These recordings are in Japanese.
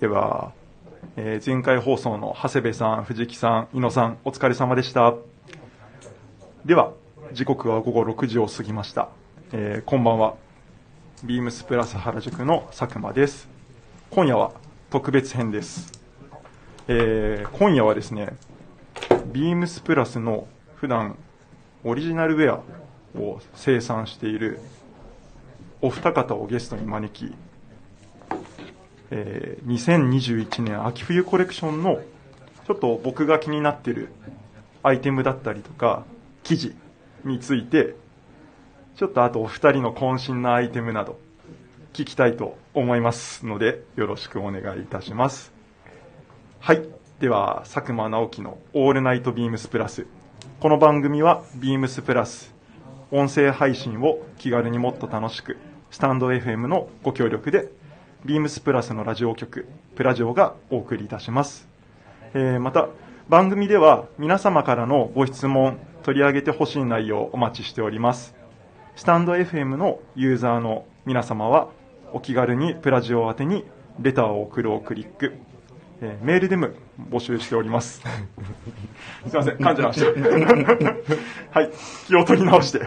では、えー前回放送の長谷部さん、藤木さん、井野さん、お疲れ様でした。では、時刻は午後6時を過ぎました。えーこんばんは。ビームスプラス原宿の佐久間です。今夜は特別編です。えー今夜はですね、ビームスプラスの普段オリジナルウェアを生産しているお二方をゲストに招き、えー2021年秋冬コレクションのちょっと僕が気になってるアイテムだったりとか生地についてちょっとあとお二人の渾身のアイテムなど聞きたいと思いますのでよろしくお願いいたします。はい。では佐久間直樹の「オールナイトビームスプラス」この番組はビームスプラス音声配信を気軽にもっと楽しくスタンド FM のご協力でビームスプラスのラジオ局プラジオがお送りいたします、えーまた番組では皆様からのご質問取り上げてほしい内容をお待ちしております。スタンド FM のユーザーの皆様はお気軽にプラジオ宛てにレターを送るをクリック、えーメールでも募集しております。すいません噛んじゃいましたはい気を取り直して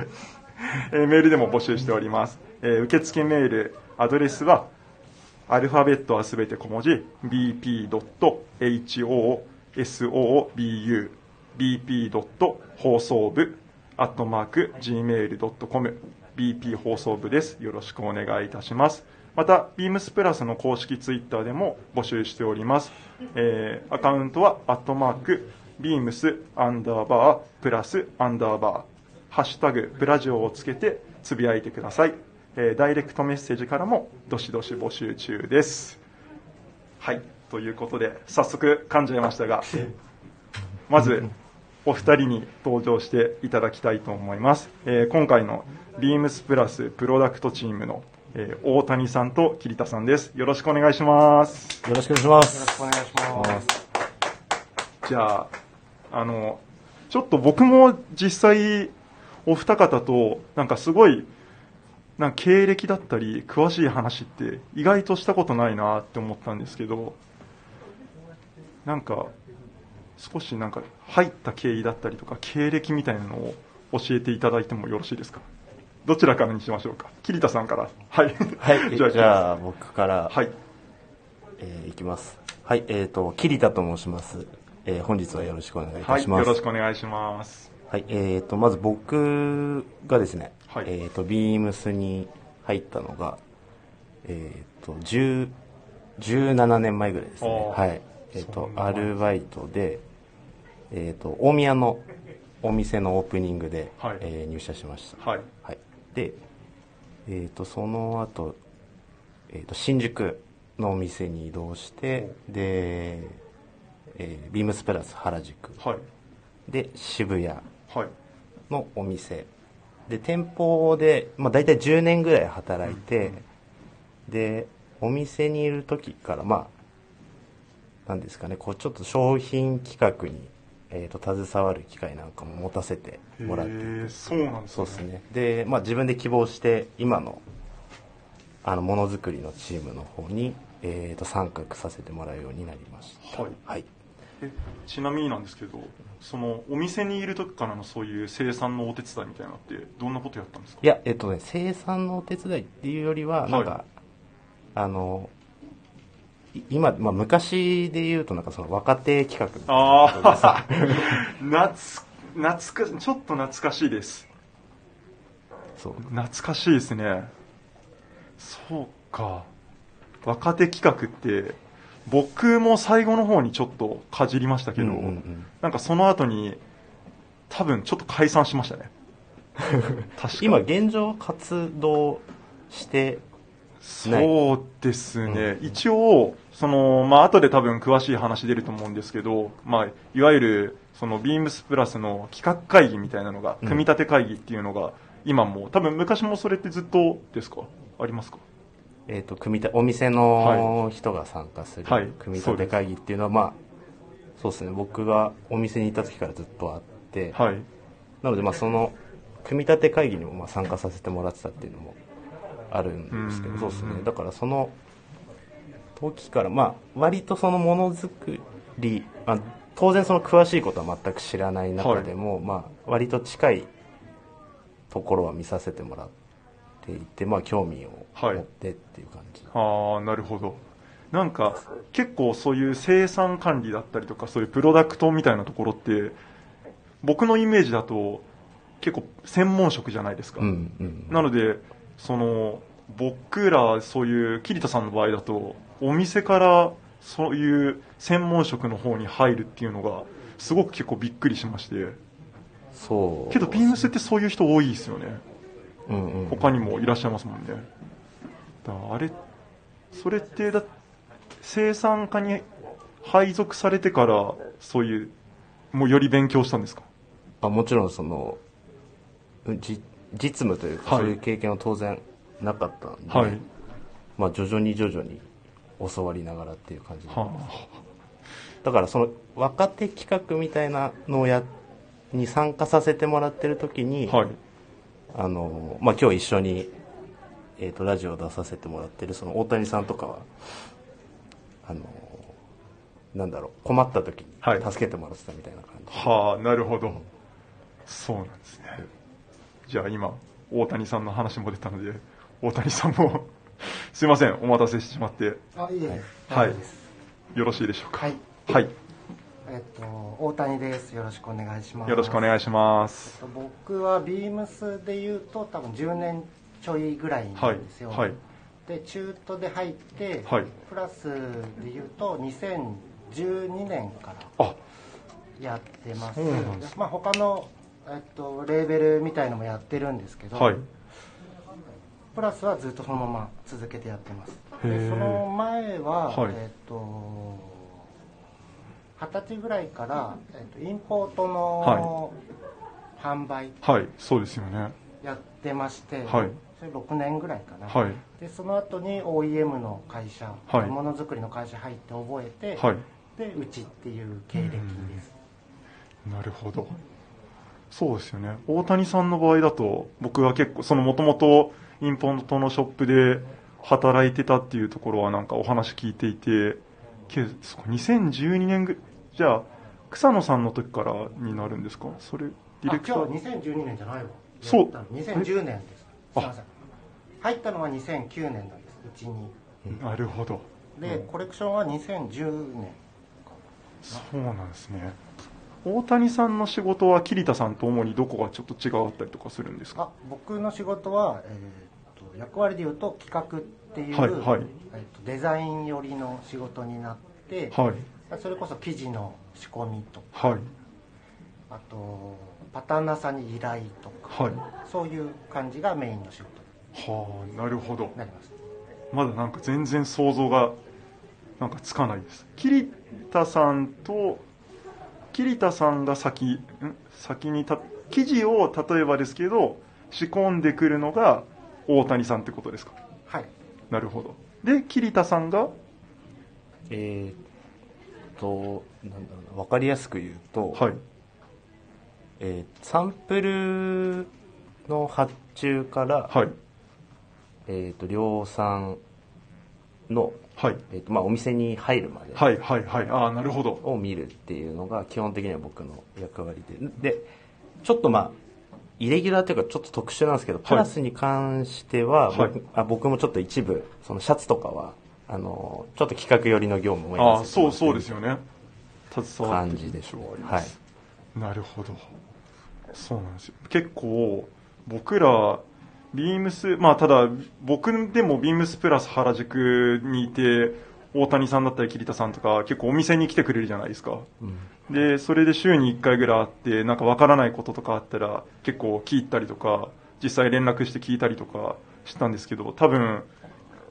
えーメールでも募集しております。えー受付メール、アドレスは、アルファベットはすべて小文字、bp.hosobu、bp. 放送部、アットマーク、gmail.com、bp 放送部です。よろしくお願いいたします。また、beams プラスの公式ツイッターでも募集しております。えーアカウントは、アットマーク、beams アンダーバープラスアンダーバー、ハッシュタグプラジオをつけてつぶやいてください、えーダイレクトメッセージからもどしどし募集中ですはいということで早速噛んじゃいましたがまずお二人に登場していただきたいと思います、えー今回のビームスプラスプロダクトチームの、えー大谷さんと桐田さんですよろしくお願いしますよろしくお願いします。よろしくお願いします。じゃあ、あの、ちょっと僕も実際、お二方と、なんかすごい、なんか経歴だったり、詳しい話って意外としたことないなって思ったんですけど、なんか、少しなんか入った経緯だったりとか、経歴みたいなのを教えていただいてもよろしいですか？どちらからにしましょうか？桐田さんから。はい。はい、じゃあじゃあ僕から、はい。えーいきます。はい、えっ、と、桐田と申します。えー本日はよろしくお願いいはい。たします。よろしくお願いします。はい、えっ、と、まず僕がですね、はいえっ、と、ビームスに入ったのが、えっ、と、10 17年前ぐらいですね。はい。えっ、とそん、な前アルバイトで、えっ、と、大宮のお店のオープニングで、はいえー入社しました。はい。はい、で、えー、とその後、えー、と新宿のお店に移動してで、えービームスプラス原宿はい。で渋谷はい。のお店で店舗で、まあ、大体10年ぐらい働いて、でお店にいる時からまあなんですかねこうちょっと商品企画に、えー、と携わる機会なんかも持たせてもらって。いてそうなんですそうですね。で、まあ、自分で希望して今のあのものづくりのチームの方に、えー、と参画させてもらうようになりました。はい。はい、えちなみになんですけどそのお店にいる時からのそういう生産のお手伝いみたいなのってどんなことやったんですか？いやえっとね生産のお手伝いっていうよりはなんか、はいあのい今、まあ、昔で言うとなんかその若手企画。ああ 懐懐かちょっと懐かしいです。そう。懐かしいですね。そうか。若手企画って僕も最後の方にちょっとかじりましたけど、うんうんうん。なんかその後に多分ちょっと解散しましたね。確か。今現状活動してそうですね、一応、そのまあ後で多分詳しい話出ると思うんですけど、まあ、いわゆるそのビームスプラスの企画会議みたいなのが、うん組み立て会議っていうのが、今も、多分昔もそれってずっとですか、ありますか？えー、と組み立てお店の人が参加するはい。組み立て会議っていうのは、まあそうですね。僕がお店にいた時からずっとあって、はい、なのでまあその組み立て会議にもまあ参加させてもらってたっていうのもあるんですけうん。どそうですね。だからその時から、まあ、割とそのものづくり、まあ、当然その詳しいことは全く知らない中でも、まあ、割と近いところは見させてもらっていて、まあ、興味をはい持ってっていう感じ。ああなるほどなんか結構そういう生産管理だったりとかそういうプロダクトみたいなところって僕のイメージだと結構専門職じゃないですか、うんうん。なのでその僕らそういう桐田さんの場合だとお店からそういう専門職の方に入るっていうのがすごく結構びっくりしましてそう。けどビームスってそういう人多いですよねうんうん。他にもいらっしゃいますもんね。だあれそれってだ生産家に配属されてからそういうもうより勉強したんですか？あもちろんそのうんじ実務というか、はいそういう経験は当然なかったんで、はい。まあ徐々に徐々に教わりながらっていう感じで。はだからその若手企画みたいなのをやに参加させてもらってる時に、あはいあのまあ、今日一緒に、えー、とラジオを出させてもらってるその大谷さんとかはあのなんだろう困った時にはい。助けてもらってたみたいな感じ、はあなるほど。そうなんですね。じゃあ今大谷さんの話も出たので大谷さんもすいませんお待たせしてしまって。あ、いえいえ、はい。大丈夫です。よろしいでしょうか。はい。はいえっと、大谷です。よろしくお願いします。よろしくお願いします。僕はビームスで言うと多分10年ちょいぐらいはないんですよ。はい。で、中途で入って、はい。プラスで言うと2012年からあ。やってます。そうなんです。まあ他の、えっと、レーベルみたいのもやってるんですけど、はい。プラスはずっとそのまま続けてやってます。でその前は、はい。えっ、と二十歳ぐらいから、えっとインポートの販売はいそうですよね。やってまして、はい。それ6年ぐらいかな、はい。でその後に OEM の会社、はい。ものづくりの会社入って覚えて、はい。でうちっていう経歴です、なるほど。そうですよね。大谷さんの場合だと僕は結構そのもともとインポートのショップで働いてたっていうところはなんかお話聞いていてけそこ2012年ぐじゃあ草野さんの時からになるんですか？それディレクタあー今日2012年じゃないわ。そう。やったの。2010年です。すあいません入ったのは2009年なんです。うちに。なるほど。で、コレクションは2010年そうなんですね。大谷さんの仕事は桐田さんと主にどこがちょっと違かったりとかするんですか？あ僕の仕事は、えー、と役割でいうと企画っていう、はいはい。えー、とデザイン寄りの仕事になって、はいそれこそ生地の仕込みとかはい。あとパターンナさんに依頼とか、はい。そういう感じがメインの仕事はあなるほど。になります。まだなんか全然想像がなんかつかないです。桐田さんと桐田さんが先ん？先にた生地を例えばですけど仕込んでくるのが大谷さんってことですか？はい。なるほど。で桐田さんが？えーっとなんだろうな分かりやすく言うと、はい。えーサンプルの発注から、はい。えーっと量産の、はい。えーっとまあ、お店に入るまではいはいはい。ああなるほど。を見るっていうのが基本的には僕の役割で。でちょっとまあイレギュラーというかちょっと特殊なんですけど、プラスに関しては僕,、はい。あ僕もちょっと一部そのシャツとかはあのちょっと企画寄りの業務もやああらせてもそうらってるそうですよね。携わってる感じでしょう印象はい。なるほど。そうなんですよ。結構僕らビームスまあただ僕でもビームスプラス原宿にいて大谷さんだったり桐田さんとか結構お店に来てくれるじゃないですか。うん。でそれで週に1回ぐらい会ってなんかわからないこととかあったら結構聞いたりとか実際連絡して聞いたりとかしたんですけど多分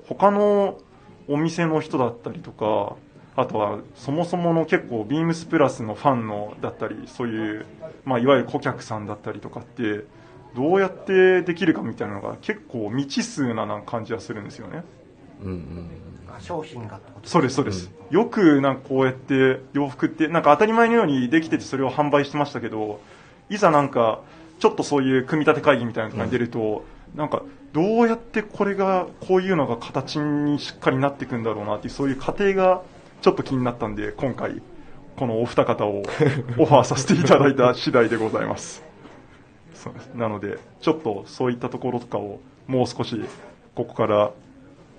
他のお店の人だったりとかあとはそもそもの結構ビームスプラスのファンのだったりそういう、まあ、いわゆる顧客さんだったりとかってどうやってできるかみたいなのが結構未知数な感じはするんですよね。うんうんあ商品がそうですそうです、よくなんかこうやって洋服ってなんか当たり前のようにできててそれを販売してましたけどいざなんかちょっとそういう組み立て会議みたいなのとかに出ると、なんか、どうやってこれが、こういうのが形にしっかりなっていくんだろうなっていう、そういう過程がちょっと気になったんで、今回、このお二方を オファーさせていただいた次第でございます。そうですなので、ちょっとそういったところとかをもう少しここから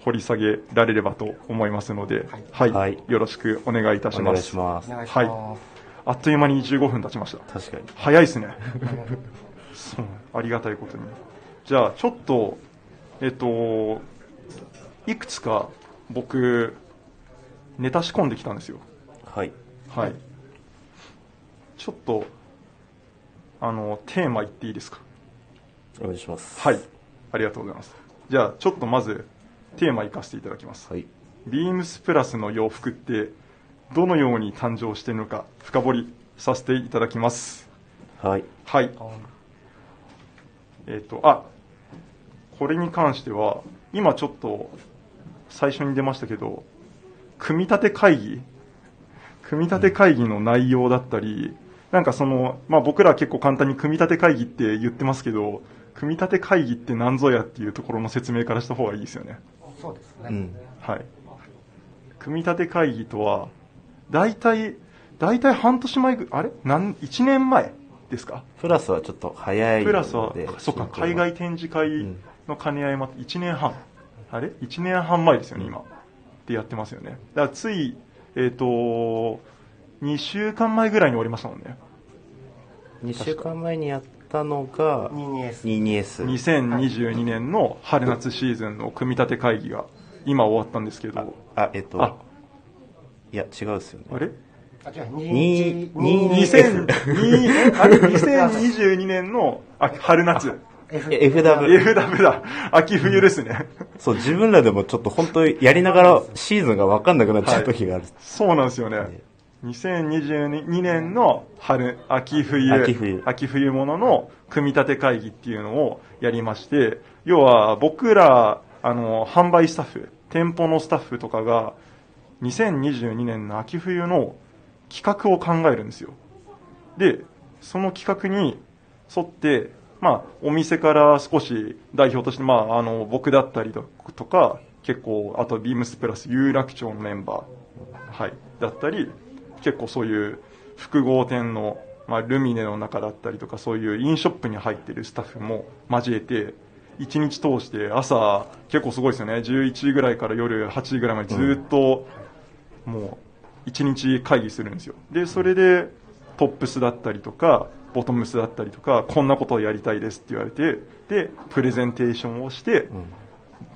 掘り下げられればと思いますので、はい、はいよろしくお願いいたします。しますお。願いします。あっという間に15分経ちました。確かに。早いですね。そう、ありがたいことに。じゃあ、ちょっと、えっと、いくつか僕、ネタ仕込んできたんですよ。はい。はい。ちょっと、あの、テーマ言っていいですか？お願いします。はい。ありがとうございます。じゃあ、ちょっとまず、テーマ行かせていただきます。はい。ビームスプラスの洋服って、どのように誕生しているのか、深掘りさせていただきます。はい。はい。えっ、と、あ、これに関しては、今ちょっと、最初に出ましたけど、組み立て会議？組み立て会議の内容だったり、なんかその、まあ僕ら結構簡単に組み立て会議って言ってますけど、組み立て会議って何ぞやっていうところの説明からした方がいいですよね。そうですね。うん。はい。組み立て会議とは、大体、大体半年前ぐ、あれ？なん、1年前ですか？プラスはちょっと早いので。プラスは、そっか、海外展示会の兼ね合いもあって、1年半。あれ ?1 年半前ですよね、今。ってやってますよね。だから、つい、えっ、と、2週間前ぐらいに終わりましたもんね。2週間前にやったのが、22S。22S。2022年の春夏シーズンの組み立て会議が、今終わったんですけど、あ、えっとあ、いや、違うっすよね。あれ？あ、違う、に21 2000 2あれ？2022年のあ春夏。F え FW。FW だ。秋冬ですね。そう、自分らでもちょっと本当やりながらシーズンが分かんなくなっちゃう時がある。そうなんですよね。2022年の春、秋冬、秋冬秋冬ものの組み立て会議っていうのをやりまして、要は僕ら、あの、販売スタッフ、店舗のスタッフとかが、2022年の秋冬の企画を考えるんですよ。で、その企画に沿って、まあ、お店から少し代表として、まあ、あの、僕だったりとか、結構、あと、ビームスプラス有楽町のメンバー、はい、だったり、結構そういう複合店の、まあ、ルミネの中だったりとか、そういうインショップに入ってるスタッフも交えて、一日通して朝、結構すごいですよね。11時ぐらいから夜8時ぐらいまでずっと、もう、一日会議するんですよ。で、それで、トップスだったりとか、ボトムスだったりとか、こんなことをやりたいですって言われて、で、プレゼンテーションをして、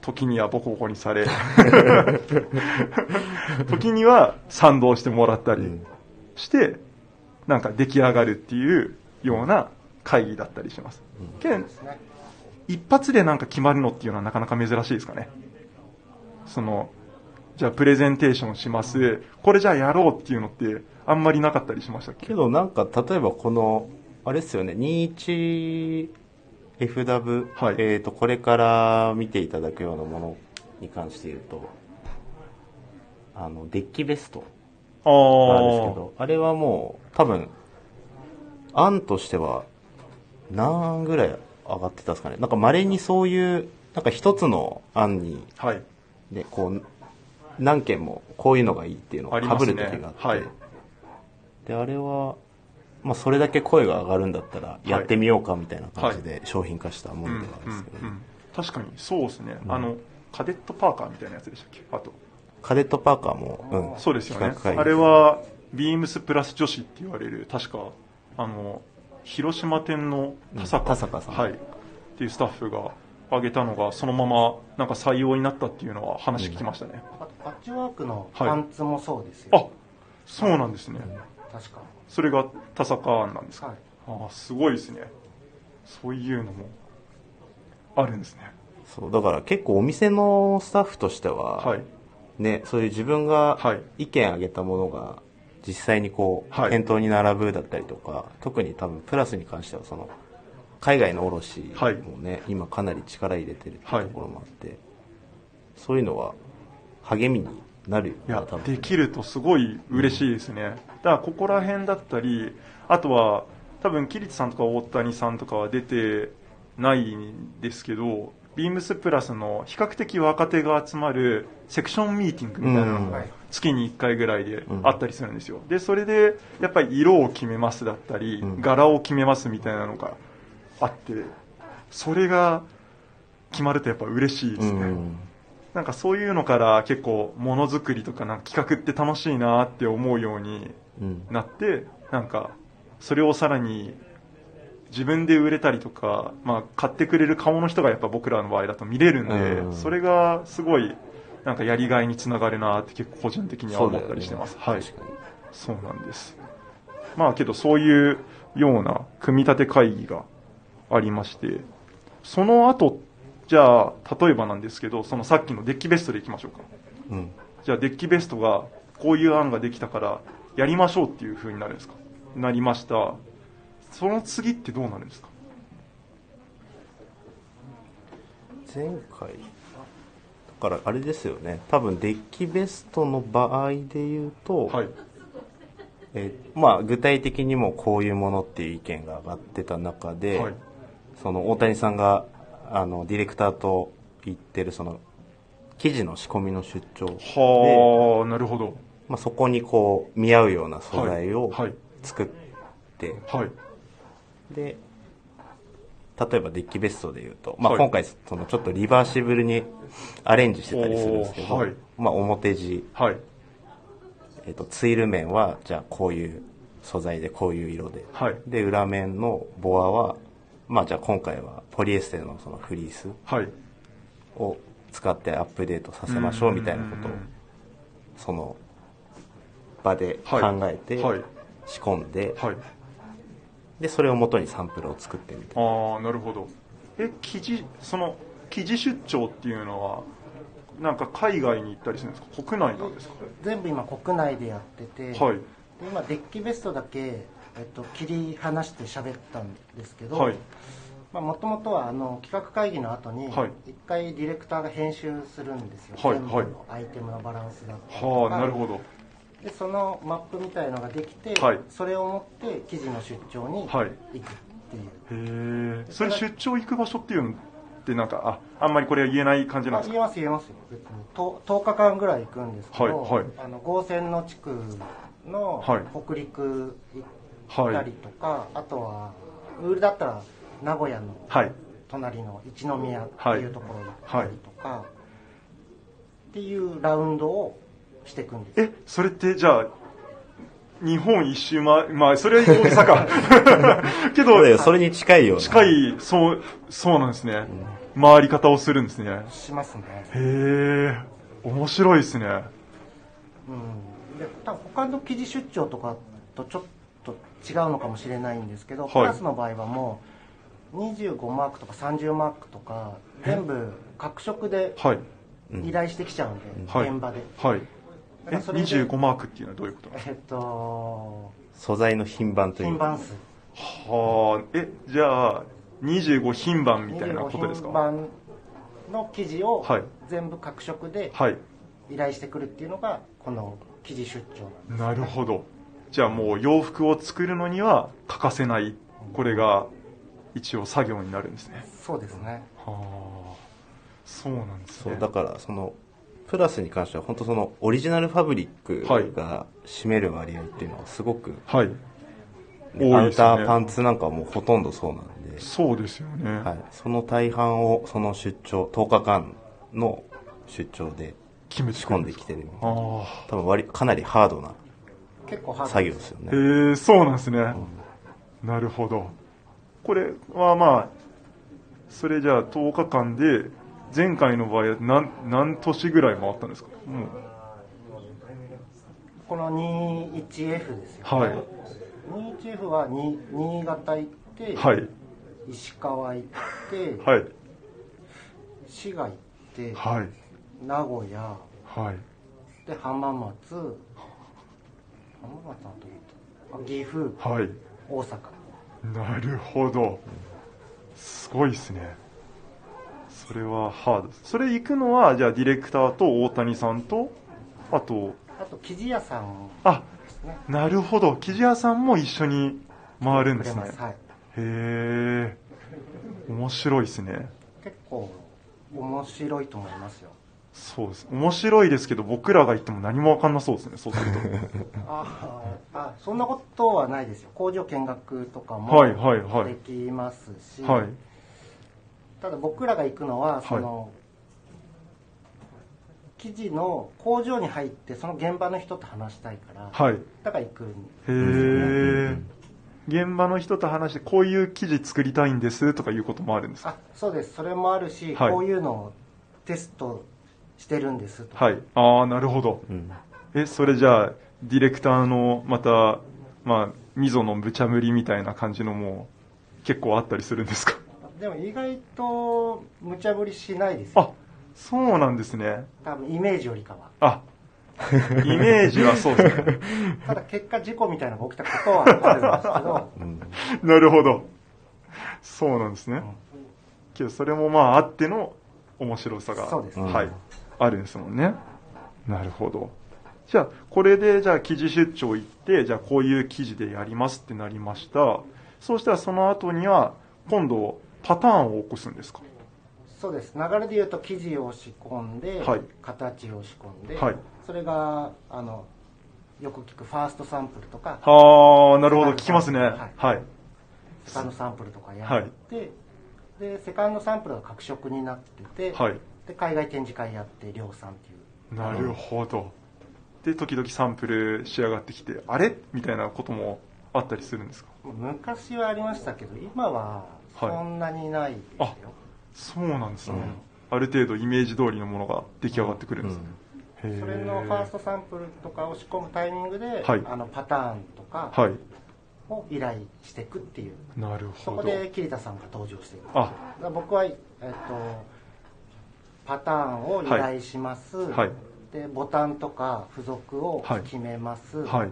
時にはボコボコにされ、時には賛同してもらったりして、なんか出来上がるっていうような会議だったりします。けん一発でなんか決まるのっていうのはなかなか珍しいですかね。その、じゃあプレゼンテーションします。これじゃあやろうっていうのってあんまりなかったりしましたけどなんか、例えばこの、あれですよね、21FW、はいえっ、と、これから見ていただくようなものに関して言うと、あの、デッキベストあなんですけあ。ど、あれはもう、多分、案としては、何ぐらい上がってたんですかね。なんか稀にそういう、なんか一つの案に、はい。ね、こう、何件もこういうのがいいっていうのを被ありますねる時があって、はいで、あれは、まあそれだけ声が上がるんだったら、やってみようかみたいな感じで商品化したもうんのではあるんですけど、うんうん確かにそうですね、あのカデットパーカーみたいなやつでしたっけ？あと。カデットパーカーも、うん、そうですよね。あれはビームスプラス女子って言われる確かあの広島店の田坂,、うん田坂さん。はい、っていうスタッフが挙げたのがそのままなんか採用になったっていうのは話聞きましたね、あとパッチワークのはい。パンツもそうですよ。あそうなんですね、確か。それが田坂案なんですか、はい。ああすごいですね。そういうのもあるんですね。そう、だから結構お店のスタッフとしては、はい。ね、そういう自分がはい。意見挙げたものが実際にこう、はい。店頭に並ぶだったりとか、特に多分プラスに関してはその、海外の卸はい。もね、今かなり力入れてるっていうところもあって、そういうのは励みになるよいや多分。できるとすごい嬉しいですね、だからここら辺だったりあとは多分桐地さんとか大谷さんとかは出てないんですけど、ビームスプラスの比較的若手が集まるセクションミーティングみたいなのうんが月に1回ぐらいであったりするんですよ。で、それでやっぱり色を決めますだったり、うん。柄を決めますみたいなのがあって、それが決まるとやっぱ嬉しいですね。うんなんかそういうのから結構ものづくりとかなんか企画って楽しいなって思うようにうん。なってなんかそれをさらに自分で売れたりとか、まあ、買ってくれる顔の人がやっぱ僕らの場合だと見れるんで、うん。それがすごいなんかやりがいにつながるなって結構個人的には思ったりしてます、はい。そうなんです。まあけどそういうような組み立て会議がありましてその後じゃあ例えばなんですけどそのさっきのデッキベストでいきましょうか。うん。じゃあデッキベストがこういう案ができたからやりましょうっていう風になるんですか？なりました。その次ってどうなるんですか？前回？だからあれですよね。多分デッキベストの場合で言うと、はい。えーまあ、具体的にもこういうものっていう意見が上がってた中で、はい。その大谷さんがあのディレクターと言ってるその記事の仕込みの出張で、はあなるほど。まあ、そこにこう見合うような素材をはい。作って、はい。で例えばデッキベストでいうと、まあ、はい。今回そのちょっとリバーシブルにアレンジしてたりするんですけど、はい。まあ、表地、はい。えっとツイル面はじゃあこういう素材でこういう色で。はい。で裏面のボアはまあじゃあ今回はポリエステルのそのフリースはい。を使ってアップデートさせましょうみたいなことをその場で考えてはい。仕込んではい。でそれを元にサンプルを作ってみてああなるほど。え記事その記事出張っていうのはなんか海外に行ったりするんですか？国内なんですか？全部今国内でやってて、はい。で今デッキベストだけ、えっと、切り離して喋ったんですけど、はい。もともとはあの企画会議の後にはい。一回ディレクターが編集するんですよ、はい全部のアイテムのバランスだったりとか。はあなるほど。でそのマップみたいのができて、はい。それを持って記事の出張に行はい。くっていう、へえ。それ出張行く場所っていうのってなんかああんまりこれは言えない感じなんですか？ます言えますよ。別に。と10日間ぐらい行くんですけど、はいはい。あの合泉の地区のはい。北陸行ったりとか、あとはウールだったら名古屋のはい。隣の一宮っていうところに行ったりとか、っていうラウンドをしていくんです。よえそれってじゃあ日本一周ままあそれは大げさかけどそれに近いような。近いそうそうなんですね、回り方をするんですね。しますね。へえ面白いですね。うん。で多分他の記事出張とかとちょっと違うのかもしれないんですけど、はい。プラスの場合はもう25マークとか30マークとか全部各色ではい。依頼してきちゃうんで、はい。現場で。はい。えだからそれで25マークっていうのはどういうことなんですえっと素材の品番という。品番数。かはあ。えじゃあ25品番みたいな25ことですか？品番の記事をはい。全部各色ではい。依頼してくるっていうのがこの記事出張なんですなるほどじゃあもう洋服を作るのには欠かせないこれが一応作業になるんですね。そうですね。はあ。そうなんですね。そうだからそのプラスに関しては本当そのオリジナルファブリックが占める割合っていうのはすごく、はい。ね多いアウターパンツなんかはもうほとんどそうなんで、そうですよね、はい、その大半をその出張10日間の出張で決めて仕込んできてる多分割かなりハードな作業ですよね。えそうなんですね、なるほど。これはまあそれじゃあ10日間で前回の場合は何何都市ぐらい回ったんですか？もうこの 21F ですよ、はい。21F はに新潟行って、はい。石川行って、はい。滋賀行って、はい。名古屋。はい。で浜松浜松の後あ岐阜はい。大阪。なるほど。すごいですね。それはハード。それ行くのはじゃあディレクターと大谷さんとあとあと生地屋さんね。なるほど。生地屋さんも一緒に回るんですね。はい。へえ面白いですね。結構面白いと思いますよそうです。面白いですけど、僕らが言っても何もわかんなそうですね、そうすると。ああそんなことはないですよ工場見学とかもはいはいはいできますし、はい。ただ僕らが行くのはその、記事の工場に入ってその現場の人と話したいから、はい。だから行くんへえ。現場の人と話して、こういう記事作りたいんですとかいうこともあるんですか？あそうですそれもあるし、はいこういうのをテストしてるんですはい。ああ、なるほど。うんえ、それじゃあ、ディレクターの、また、まあ、溝の無茶ぶりみたいな感じのも、結構あったりするんですか？でも意外と無茶ぶりしないですあよ、そうなんですね。多分イメージよりかはあ、イメージはそうですね。ただ結果事故みたいなのが起きたことはあるんですけどうんなるほど。そうなんですね。んけど、それもまあ、あっての面白さが、そうですはい、あるんですもんね。なるほど。じゃあ、これで、じゃあ、記事出張行って、じゃあ、こういう記事でやりますってなりました。そうしたら、その後には、今度、パターンを起こすんですか？そうです流れで言うと生地を仕込んで、はい形を仕込んで、はいそれがあのよく聞くファーストサンプルとかはあ、なるほど、聞きますね。はいはい。セカンドサンプルとかやって、でセカンドサンプルが各色になってて、はい。で海外展示会やって量産っていう。なるほど。で、時々サンプル仕上がってきて、あれ？みたいなこともあったりするんですか？昔はありましたけど今はそんなにないですよ、そうなんですね。ある程度イメージ通りのものが出来上がってくるんですね。へーそれのファーストサンプルとかを仕込むタイミングで、はい。あのパターンとかはい。を依頼していくっていう、なるそこほど。で桐田さんが登場している。あ、僕は、えっと、パターンを依頼します、はい。でボタンとか付属をはい決めます、はい。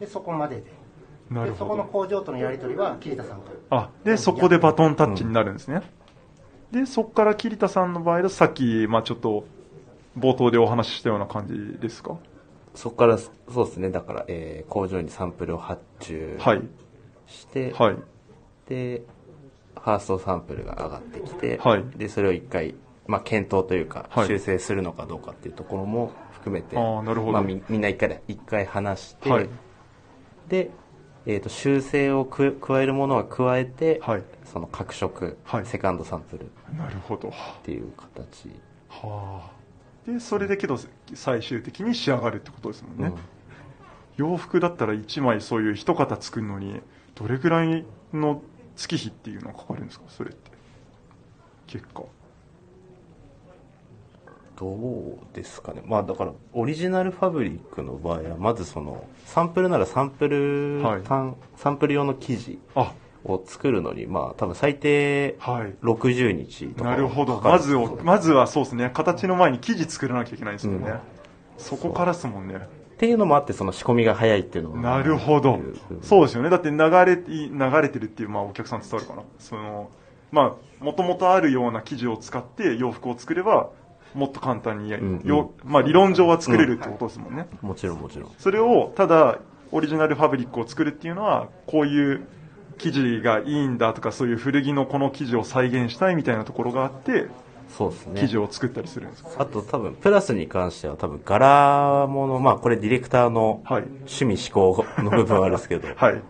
でそこまででなるでそこのほど。工場とのやり取りは桐田さんとあ、で、そこでバトンタッチになるんですね。で、そこから桐田さんの場合だと、さっき、まあちょっと、冒頭でお話ししたような感じですか？そこからそうですねだから、えー工場にサンプルを発注はい。して、はい。でファーストサンプルが上がってきて、はいでそれを一回、まあ、検討というか、はい修正するのかどうかっていうところも含めてあーなるほどまあ、みみんな一回で一回話して、はいで、えー、と修正をく加えるものは加えて、はい。その各色、はいセカンドサンプルっなるほど。ていう形、はあ。で、それでけど、最終的に仕上がるってことですもんね。洋服だったら1枚そういう一型作るのに、どれぐらいの月日っていうのがかかるんですか？それって。結果。どうですかねまあだからオリジナルファブリックの場合はまずそのサンプルならサンプルはい単、サンプル用の生地あ、を作るのにまあ多分最低はい。60日とかなるほど。かかまずを、まずはそうですね。形の前に生地作らなきゃいけないんですもんね。うんそこからですもんね。っていうのもあってその仕込みが早いっていうのもなるほど。そうですよね。だって流れ、流れてるっていう、まあお客さん伝わるかな。その、まあ、もともとあるような生地を使って洋服を作れば、もっと簡単に、んよまあ理論上は作れるってことですもんね。もちろんもちろんそれを、ただ、オリジナルファブリックを作るっていうのは、こういう生地がいいんだとか、そういう古着のこの生地を再現したいみたいなところがあって、そうですね生地を作ったりするんですか？あと多分プラスに関しては多分柄物まあこれディレクターのはい。趣味思考の部分はあるんですけどはい。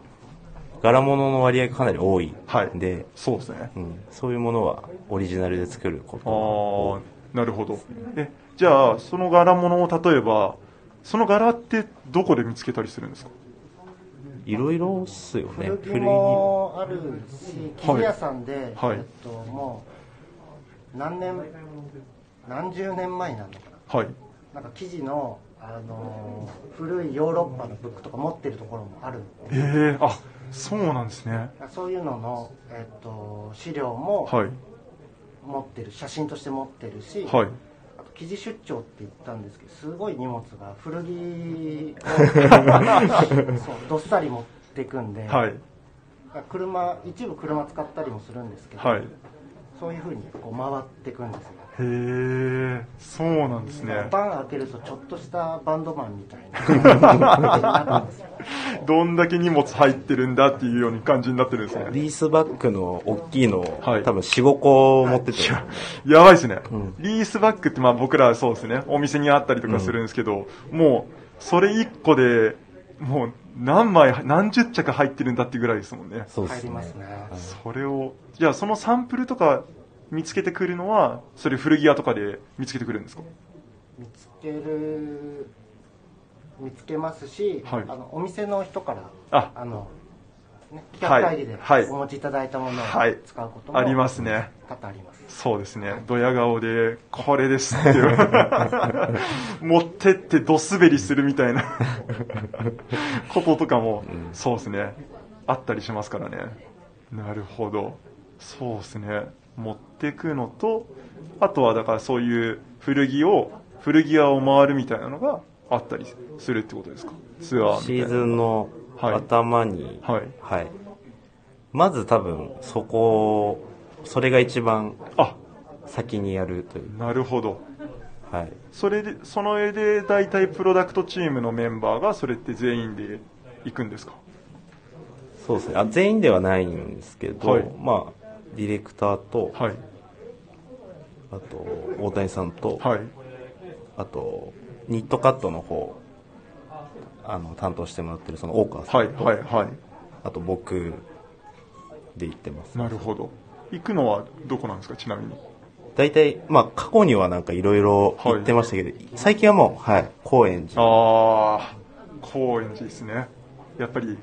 柄物の割合がかなり多いはいんで、そうですね。うん、そういうものはオリジナルで作ることああ、なるほど。え、じゃあ、その柄物を例えば、その柄ってどこで見つけたりするんですか？いろいろっすよね古着もあるし生地屋さんで、はいえっと、もう何年何十年前になるのかはい。ななんか生地の、あのー古いヨーロッパのブックとか持ってるところもあるええあ、そうなんですね。そういうのの、えっと、資料もはい。持ってる写真として持ってるし、はい。あと生地出張って言ったんですけどすごい荷物が古着を そうどっさり持っていくんで、はい。車一部車使ったりもするんですけど、はい。そういうふうにこう回っていくんですよへえ、そうなんですね。バン開けるとちょっとしたバンドマンみたいな感じになるんですよどんだけ荷物入ってるんだっていうように感じになってるんですね。リースバッグの大きいのを、はい多分4、5個持ってて、やばいですね、んリースバッグってまあ僕らそうですね、お店にあったりとかするんですけど、もう、それ1個で、もう何枚、何十着入ってるんだっていうぐらいですもんね。そうですね入りますね。それを、じゃあそのサンプルとか見つけてくるのは、それ古着屋とかで見つけてくるんですか？見つける、見つけますし、はいあのお店の人から、ああの、ね、企画会議ではいお持ちいただいたものをはい使うこともありますね。多々あります。そうですね。ドヤ顔で、これですっていう。持ってってド滑りするみたいなこととかも、そうですね。あったりしますからね。なるほど。そうですね。持ってくのと、あとはだからそういう古着を、古着屋を回るみたいなのがあったりするってことですか？ツアーみたいな。シーズンのはい頭に、はい。はい。まず多分、そこを、それが一番あ、先にやるという。なるほど。はい。それで、その絵で大体プロダクトチームのメンバーがそれって全員で行くんですか？そうですね。あ全員ではないんですけど、はいまあ、ディレクターと、はい。あと、大谷さんと、はい。あと、ニットカットの方、あの、担当してもらってるその大川さはい。んと、はい。はい。あと僕で行ってます。なるほど。行くのはどこなんですかちなみに。大体、まあ、過去にはなんかいろいろ行ってましたけど、最近はもう、はい、高円寺。ああ、高円寺ですね。やっぱり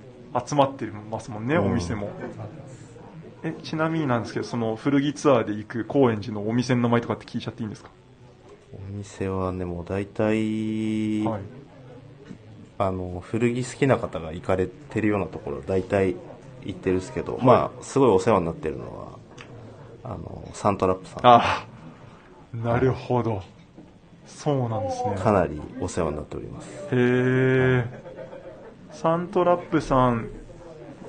集まってますもんね、うんお店も。え、ちなみになんですけど、その古着ツアーで行く高円寺のお店の名前とかって聞いちゃっていいんですか？お店はね、もう大体、はい。あの、古着好きな方が行かれてるようなところ、大体行ってるんですけど、いまあ、すごいお世話になってるのは、あの、サントラップさん。ああ、なるほど。そうなんですね。かなりお世話になっております。へえ。サントラップさん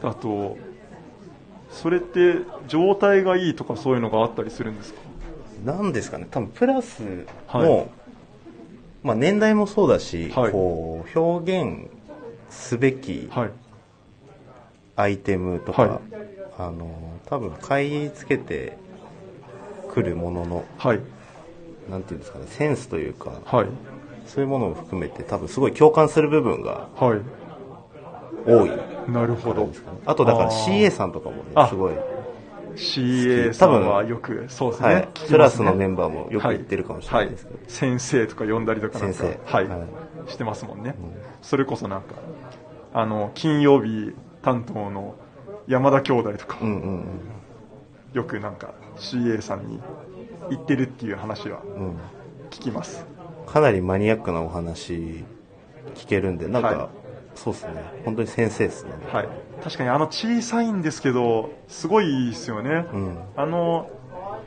だと、それって状態がいいとかそういうのがあったりするんですか？なんですかね、多分プラスの、はいまあ年代もそうだし、はいこう、表現すべきはい。アイテムとか、はいあの、多分買い付けてくるものの、はい。なんていうんですかね、センスというか、はい。そういうものを含めて多分すごい共感する部分がはい。多い。なるほど。あとだから CA さんとかもねあ、すごい、CA さんはよく、そうですね。はい。クラスのメンバーもよく言ってるかもしれないですけど。はい。先生とか呼んだりとか先生。はい、はしてますもんね、それこそなんか、あの、金曜日担当の山田兄弟とか、うんうんうん。よくなんか CA さんに言ってるっていう話はうん。聞きます。かなりマニアックなお話聞けるんで、なんか、はいそうですね。本当に先生ですね。はい。確かにあの小さいんですけど、すごいですよね。うん。あの、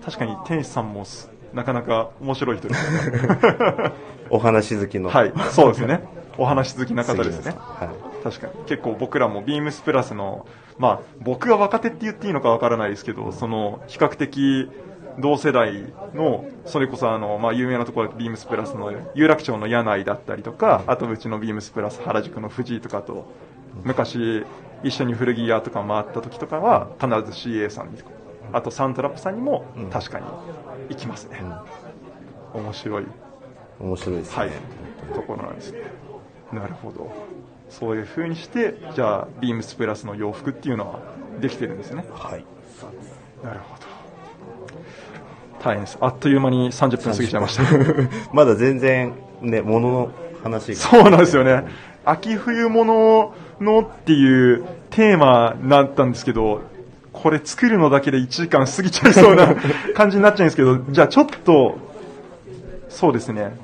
確かに天使さんもすなかなか面白い人ですよね。お話好きの。はい、そうですね。お話好きな方ですねはい。確かに。結構僕らもビームスプラスの、まあ、僕が若手って言っていいのかわからないですけど、その、比較的、同世代の、それこそあの、まあ、有名なところでビームスプラスの有楽町の柳井だったりとか、あとうちのビームスプラス原宿の藤井とかと、昔、一緒に古着屋とか回った時とかは、必ず CA さんに、あとサントラップさんにもうん確かに行きますね。面白い。面白いですね。はい、ところなんですね。なるほど。そういう風にして、じゃあ、ビームスプラスの洋服っていうのはできてるんですね。はい。なるほど。大変です。あっという間に30分過ぎちゃいました。まだ全然、ね、物の話が。そうなんですよね。秋冬物のっていうテーマになったんですけど、これ作るのだけで1時間過ぎちゃいそうな 感じになっちゃうんですけど、じゃあちょっと、そうですね、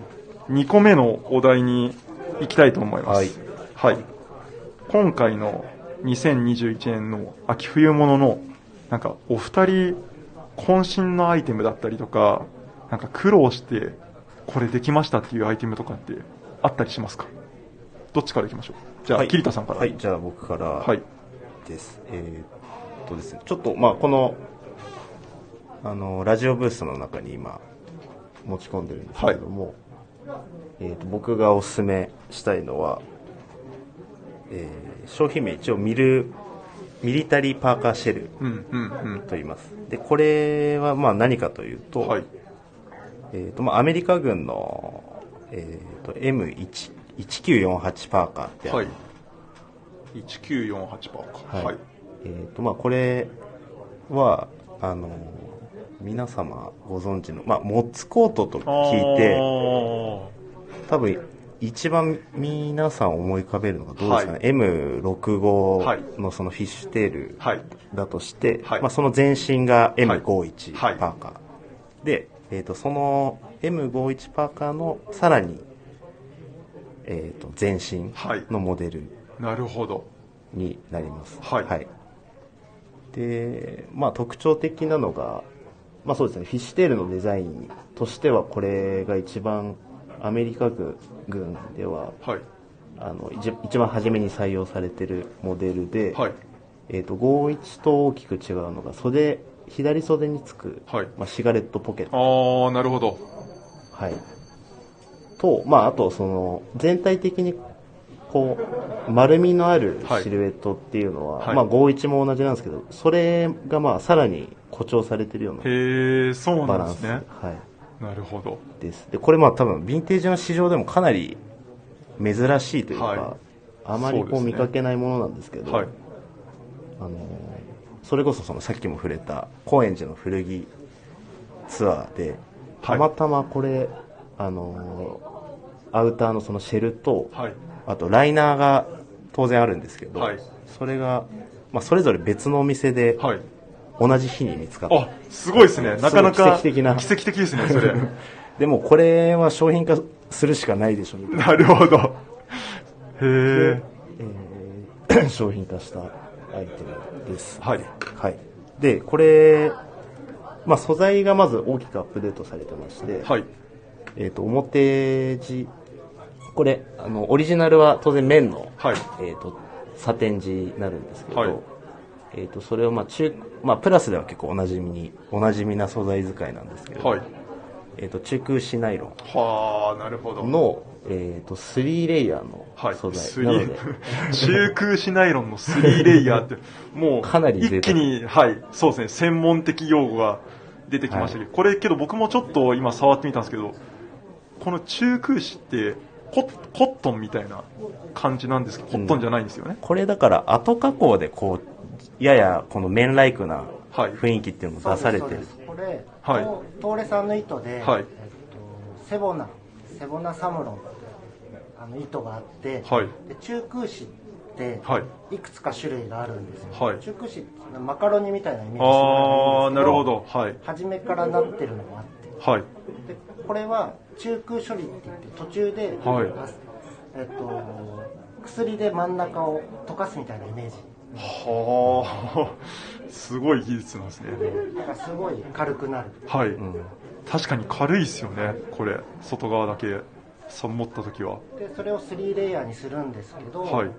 2個目のお題に行きたいと思います。はい。今回の2021年の秋冬物の、なんかお二人、渾身のアイテムだったりとか、なんか苦労して、これできましたっていうアイテムとかってあったりしますか？どっちからいきましょう？じゃあ、はい桐田さんから。はい、じゃあ僕からはい。です。えーっとですね、ちょっと、まあ、この、あの、ラジオブースの中に今、持ち込んでるんですけれども、えーっと、僕がおすすめしたいのは、えー商品名一応ミルミリタリーパーカーシェルと言います。でこれはまあ何かというと,、はい。えーとまあ、アメリカ軍の、えー、と M1948 パーカーってある。はい。1948パーかはい。はい。えーとまあ、これはあの皆様ご存知の、まあ、モッツコートと聞いて多分一番皆さん思い浮かべるのがどうですかね、はい。M65 のそのフィッシュテールはい。だとして、はい。まあ、その前身が M51 パはい。ーカー、で、えー、とその M51 パーカーのさらに、えー、と前身はい。のモデルなるほど。になります。はい。で、まあ特徴的なのが、まあそうですね、フィッシュテールのデザインとしてはこれが一番アメリカ軍軍では、はい。あの一一番初めに採用されてるモデルで、はい。えっ、と51と大きく違うのが袖左袖につく、はい。まあ、シガレットポケット、ああなるほど。はい、と、まああとその全体的にこう丸みのあるシルエットっていうのは、はい。まあ51も同じなんですけどそれがまあさらに誇張されてるようなへえそうバランスなんですね。はい、なるほど。です。でこれまあ多分ヴィンテージの市場でもかなり珍しいというか、はい。あまりこそう見かけないものなんですけどはい。あのーそれこそそのさっきも触れた高円寺の古着ツアーでたまたまこれ、あのーアウターのそのシェルと、はい。あとライナーが当然あるんですけど、はい。それが、まあ、それぞれ別のお店ではい同じ日に見つかった、あすごいですね。なかなか奇跡的な。奇跡的ですねそれ。でもこれは商品化するしかないでしょみたいな、なるほど。へええー商品化したアイテムです。はい。はい、でこれ、まあ、素材がまず大きくアップデートされてまして、はい。えー、と表地これあのオリジナルは当然綿の、はい。えー、とサテン地になるんですけど、はいえー、とそれをまあ中、まあ、プラスでは結構おなじみにおなじみな素材使いなんですけど、はい。えー、と中空紙ナイロはあなるほど。ンの、えー、と3レイヤーのはい、素材、スなので。リ ー中空紙ナイロンの3レイヤーって、もう、かなり一気に、はい、そうですね、専門的用語が出てきましたけど、これけど僕もちょっと今触ってみたんですけど、この中空紙ってコ、コットンみたいな感じなんですけど、コットンじゃないんですよね。これだから後加工でこうややこの綿ライクなはい。雰囲気っていうのも出されてる、これ、はい。トトーレさんの糸で、はい。えっと、セボナセボナサムロンってあの糸があって、はい。で中空紙って、はい。い、くつか種類があるんですよ、はい。中空紙ってマカロニみたいなイメージああ、なるほど。はい。初めからなってるのがあってはい。でこれは中空処理って言って途中で、はい。えっと、薬で真ん中を溶かすみたいなイメージはあ、すごい技術なんですね。だからすごい軽くなるはい。うん確かに軽いですよね、これ。外側だけ、さ持った時は。でそれを3レイヤーにするんですけど、はい。う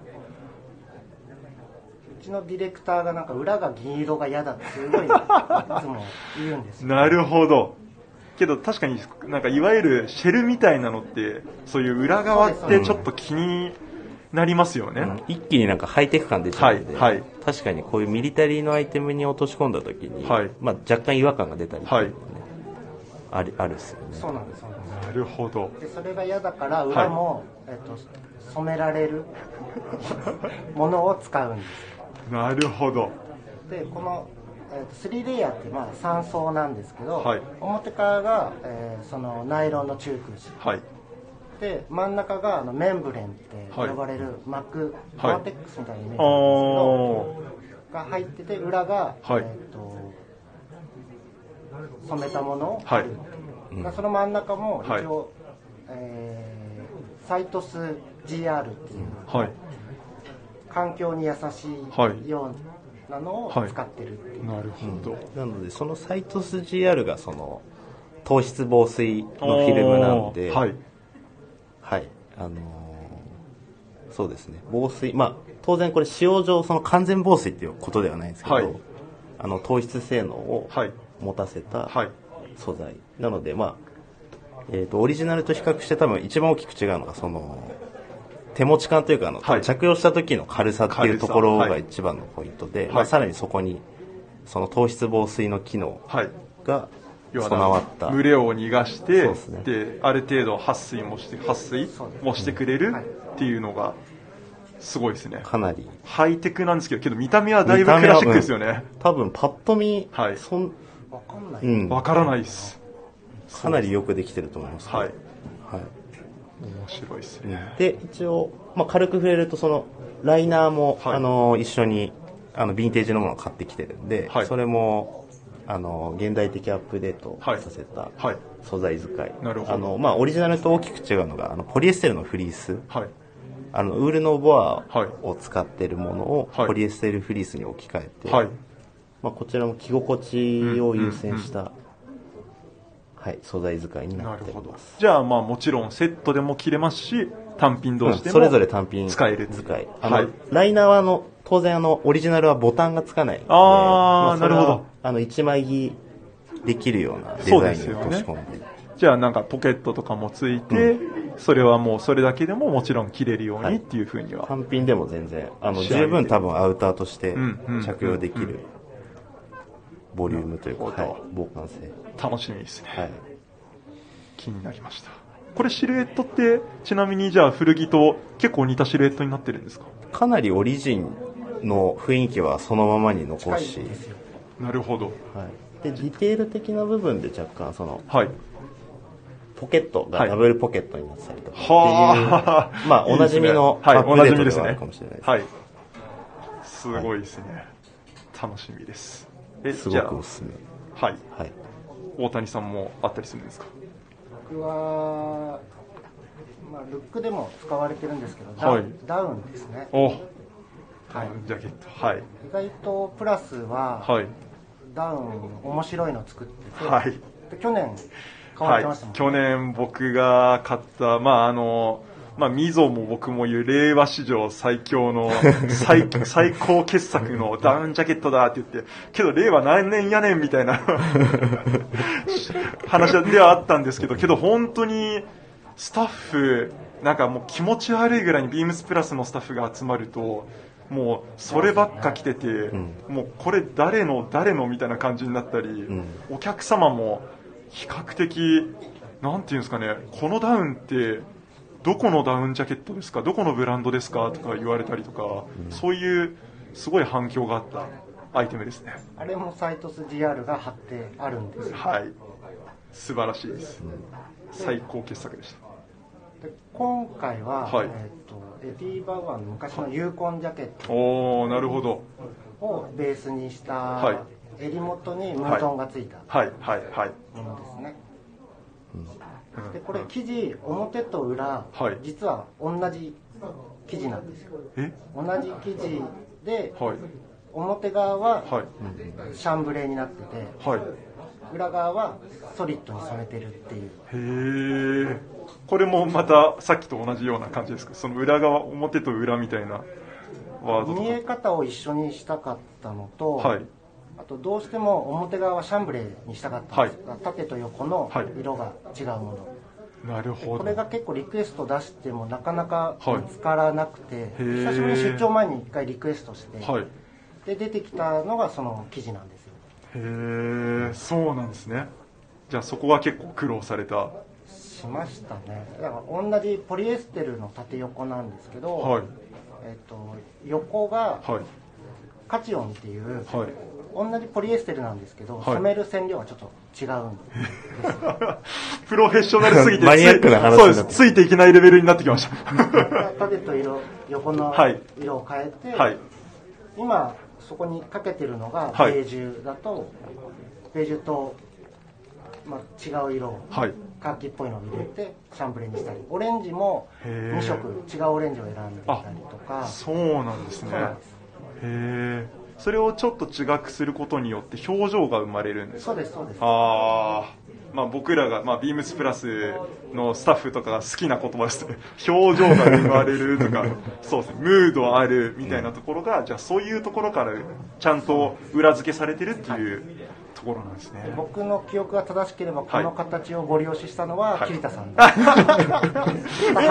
ちのディレクターがなんか裏が銀色が嫌だってすごいいつも言うんですよなるほど。けど確かになんかいわゆるシェルみたいなのって、そういう裏側ってちょっと気になりますよね。うん。一気になんかハイテク感出ちゃうんで、はいはい。確かにこういうミリタリーのアイテムに落とし込んだ時に、はい。まあ、若干違和感が出たりっていうのはね、はい。あるあるっすよね。そうなんですそうなるほど。でそれが嫌だから裏も、えっと、染められる ものを使うんです。なるほど。でこの、えっと、3レイヤーってまあ3層なんですけど、はい。表側が、えーそのナイロンの中空紙はい。で真ん中があのメンブレンって呼ばれる膜、はい。コアテックスみたいなイメージあなんですけど、ー。が入ってて裏が、はい。えー、と染めたもの。をはい。貼る、がその真ん中も一はい。応、えーサイトス GR っていうはい。環境に優しはいいようなのをはい。使ってるっていう、なるほど。なのでそのサイトス GR がその糖質防水のフィルムなんで、はい。はい。あのーそうですね。防水。まあ当然これ使用上その完全防水っていうことではないんですけど、はい。あの糖質性能をはい。持たせたはい。素材。なのでまあえー、とオリジナルと比較して多分一番大きく違うのがその手持ち感というかあの、はい。着用した時の軽さっていうところが一番のポイントで、い。まあ、さらにそこにその糖質防水の機能はい。が備わった。群れを逃がしてね。である程度撥水もして撥水もしてくれるはい。っていうのがすごいですね。かなり。ハイテクなんですけどけど見た目はだいぶクラシックですよね。多分パッと見、はい。そんわかんない、うん、わからないです。かなりよくできてると思います、はい。はい。面白いですね。で一応、まあ、軽く触れるとそのライナーも、はい。あの一緒にあのヴィンテージのものを買ってきてるんで、はい。それもあの現代的アップデートはい。させたはい。素材使い、なるほど。あのまあ、オリジナルと大きく違うのがあのポリエステルのフリース。はい。あのウールのボアはい。を使ってるものをはい。ポリエステルフリースに置き換えて、はい。まあ、こちらも着心地を優先した、はい、素材使いになってます。じゃあまあもちろんセットでも着れますし単品同士でもうんそれぞれ単品使える使い。あの、はい。ライナーはあの当然あのオリジナルはボタンがつかないのであーそれはなるほど。あの1枚着できるようなデザインですよねに落とし込んで。じゃあなんかポケットとかもついて、それはもうそれだけでももちろん着れるようはいにっていうふうには、単品でも全然あの十分多分アウターとしてうんうん着用できうんるボリュームというか、はい、防寒性楽しみですね、はい。気になりました。これシルエットってちなみにじゃあ古着と結構似たシルエットになってるんですか？かなりオリジンの雰囲気はそのままに残し、なるほど。はい、でディテール的な部分で若干そのはい。ポケットがはい。ダブルポケットになってたりとかっていう、はあ。まあおなじみのはいアップおなじみですね。デートではあるかもしれないです。はい。すごいですね、楽しみです。えすごくおすすめ。あはい。はい。大谷さんもあったりするんですか？僕は、まあ、ルックでも使われてるんですけど、ダウン。はい。ダウンですね。おはい。ジャケット。はい。意外とプラスは、はい。ダウン面白いの作ってて、はい。で去年変わってましたもん、はい、去年僕が買った、まああの、まあ、みぞも僕も言う令和史上最強の 最最高傑作のダウンジャケットだって言って、けど令和何年やねんみたいな 話ではあったんですけど、けど本当にスタッフ、なんかもう気持ち悪いぐらいにビームスプラスのスタッフが集まると、もうそればっか来てて、んもうこれ誰の誰のみたいな感じになったり、んお客様も比較的、なんていうんですかね、このダウンって、どこのダウンジャケットですか、どこのブランドですかとか言われたりとか、そういうすごい反響があったアイテムですね。あれもサイトス GR が貼ってあるんですよはい。素晴らしいです。最高傑作でした。で今回は、はいえっとエディ・バウアーの昔のユーコンジャケットおー、なるほど。をベースにした、はい。襟元にムートンがついたはい、はい、はい。ものですね、うん。でこれ生地表と裏、はい。実は同じ生地なんですよ。え？同じ生地ではい、表側ははい、シャンブレーになっててはい。裏側はソリッドに染めてるっていう。へえ。これもまたさっきと同じような感じですか？その裏側、表と裏みたいなワードと見えか。方を一緒にしたかったのと、はい。あとどうしても表側はシャンブレーにしたかったんですが、縦と横のはい色が違うもの、なるほど。これが結構リクエスト出してもなかなかはい見つからなくて、ー久しぶりに出張前に1回リクエストして、はい。で出てきたのがその記事なんですよへえ、そうなんですね。じゃあそこは結構苦労された。しましたねだから同じポリエステルの縦横なんですけど、はい。えっと横がはい。カチオンっていう、はい。同じポリエステルなんですけど、はい染める染料はちょっと違うんですよ プロフェッショナルすぎて、マニアックな話そうです。ついていけないレベルになってきました。縦と色横のはい色を変えて、はい。今そこにかけてるのがはいベージュだと、ベージュと、まあ、違う色をはい。カーキっぽいのを入れてシャンブレーにしたりオレンジもへー2色違うオレンジを選んでみたりとかそうなんですね。へえ。それをちょっと違くすることによって表情が生まれるんですか？そうですそうですああ、まあ僕らが、まあビームスプラスのスタッフとかが好きな言葉ですね。表情が生まれるとか、そうですね、ムードあるみたいなところが、じゃあそういうところからちゃんと裏付けされてるっていうとところなんですね。僕の記憶が正しければこの形をご利用ししたのははい。桐田さんは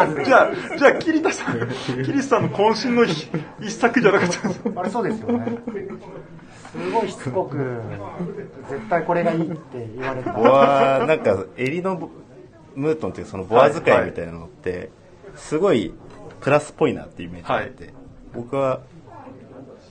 ずですじゃあ、じゃあ、桐田さん、桐田さんの渾身の一一作じゃなかったんですか？あれそうですよね。すごいしつこく絶対これがいいって言われたボアなんか襟のボムートンっていうそのボア使いみたいなのってすごいプラスっぽいなっていうイメージがあって、僕は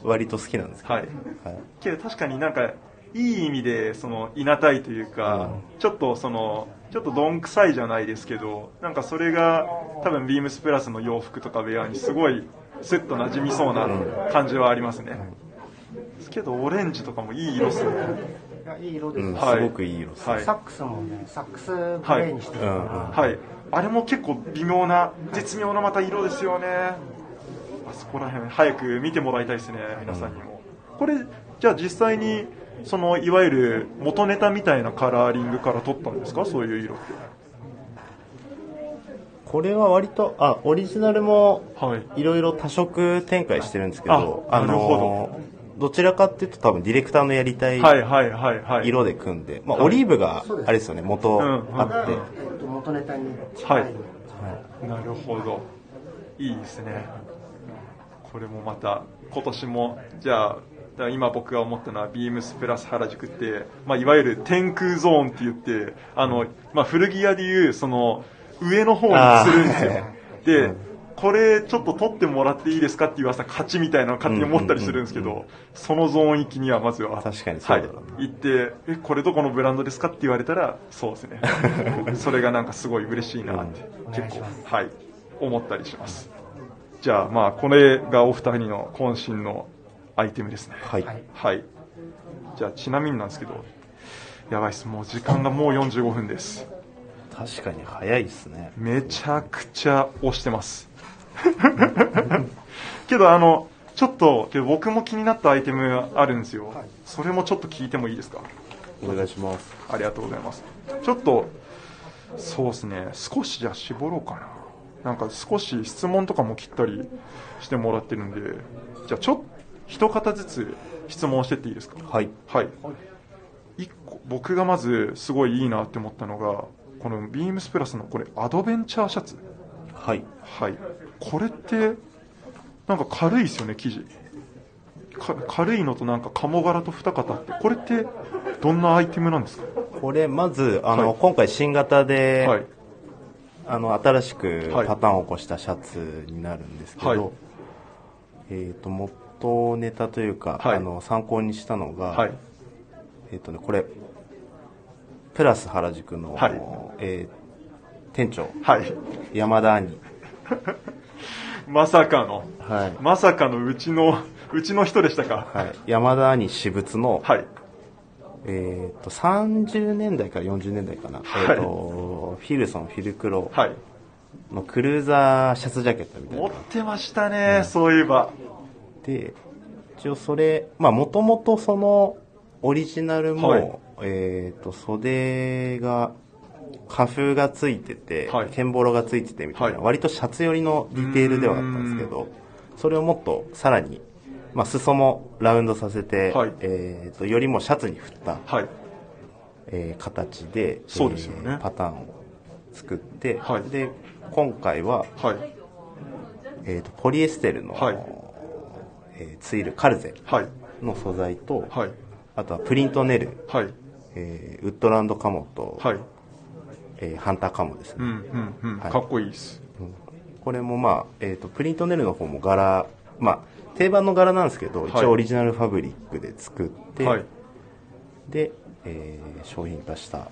割と好きなんですけど、はい。はい。けど確かになんか、いい意味で、その、いなたいというか、ちょっとその、ちょっとどんくさいじゃないですけど、なんかそれが、多分ビームスプラスの洋服とかウェアにすごい、スッと馴染みそうな感じはありますね。ですけど、オレンジとかもいい色っすね。いやいい色です、うんはいすごくいい色です、はいサックスもねサックスグレーにしてる、うんうんはい。あれも結構微妙な、絶妙なまた色ですよね。あそこら辺、早く見てもらいたいですね、皆さんにも。これ、じゃあ実際に、その、いわゆる元ネタみたいなカラーリングから取ったんですか？そういう色って。これは割とあオリジナルもはい。いろいろ多色展開してるんですけどあなるほのどちらかっていうと多分ディレクターのやりたいはいはいはいはい。色で組んで、まあ、はいオリーブがあれですよね元うんあって、えっと元ネタに近い、はいなるほど。いいですね。これもまた、今年も、じゃあ、だから今僕が思ったのは、ビームスプラス原宿って、まあ、いわゆる天空ゾーンって言って、あの、まあ、古着屋でいう、その、上の方にするんですよ。あ。で、うん。これちょっと取ってもらっていいですかって言わせた勝ちみたいなのを勝手に思ったりするんですけうんうんど、そのゾーン行きにはまずは、確かにそうだなはい、行って、え、これどこのブランドですかって言われたら、そうですね。それがなんかすごい嬉しいなって、うん。結構はい、思ったりします。じゃあ、まあ、これがお二人の渾身のアイテムですね。はい、はいはい。じゃあ、ちなみになんですけど、やばいっす。もう時間がもう45分です。確かに早いですねめちゃくちゃ押してます。けど、あの、ちょっと、けど僕も気になったアイテムあるんですよ。はいそれもちょっと聞いてもいいですか？お願いしますありがとうございます。ちょっと、そうですね、少しじゃあ絞ろうかな。なんか少し質問とかも切ったりしてもらってるんで、じゃあちょっと、一方ずつ質問してっていいですかはいはい。一個、僕がまずすごいいいなって思ったのが、このビームスプラスのこれ、アドベンチャーシャツ。はいはい。これって、なんか軽いですよね、生地。軽いのとなんか鴨柄と二型って、これってどんなアイテムなんですかこれまずあの、はい今回新型で、はい。あの新しくパターンを起こしたシャツになるんですけど、はいえっ、と元ネタというか、はいあの参考にしたのが、はい。えっ、とねこれプラス原宿の、はいえー店長はい。山田兄、まさかの、はいまさかのうちの、うちの人でしたか。はい、山田兄私物の、はい。えっと30年代から40年代かな、はいえっとフィルソンフィルクロはい。のクルーザーシャツジャケットみたいな持ってましたね、そういえば。で一応それまあもともとそのオリジナルも、はい。えっ、と袖が花風がついてて、はい。ケンボロがついててみたいな、はい。割とシャツ寄りのディテールではあったんですけどそれをもっとさらに、まあ、裾もラウンドさせて、はい。えー、とよりもシャツに振った、はい。えー形でそうですよね。えーパターンを作って、はい。で今回は、はい。えー、とポリエステルの、はいえーツイルカルゼはい。の素材と、はい。あとはプリントネル、はい。えーウッドランドカモと、はい。えーハンターカモですね、うん、うん、うん。はいかっこいいです。これもまあ、えー、とプリントネルの方も柄まあ定番の柄なんですけど、はい一応オリジナルファブリックで作って、はい。で、えー商品化した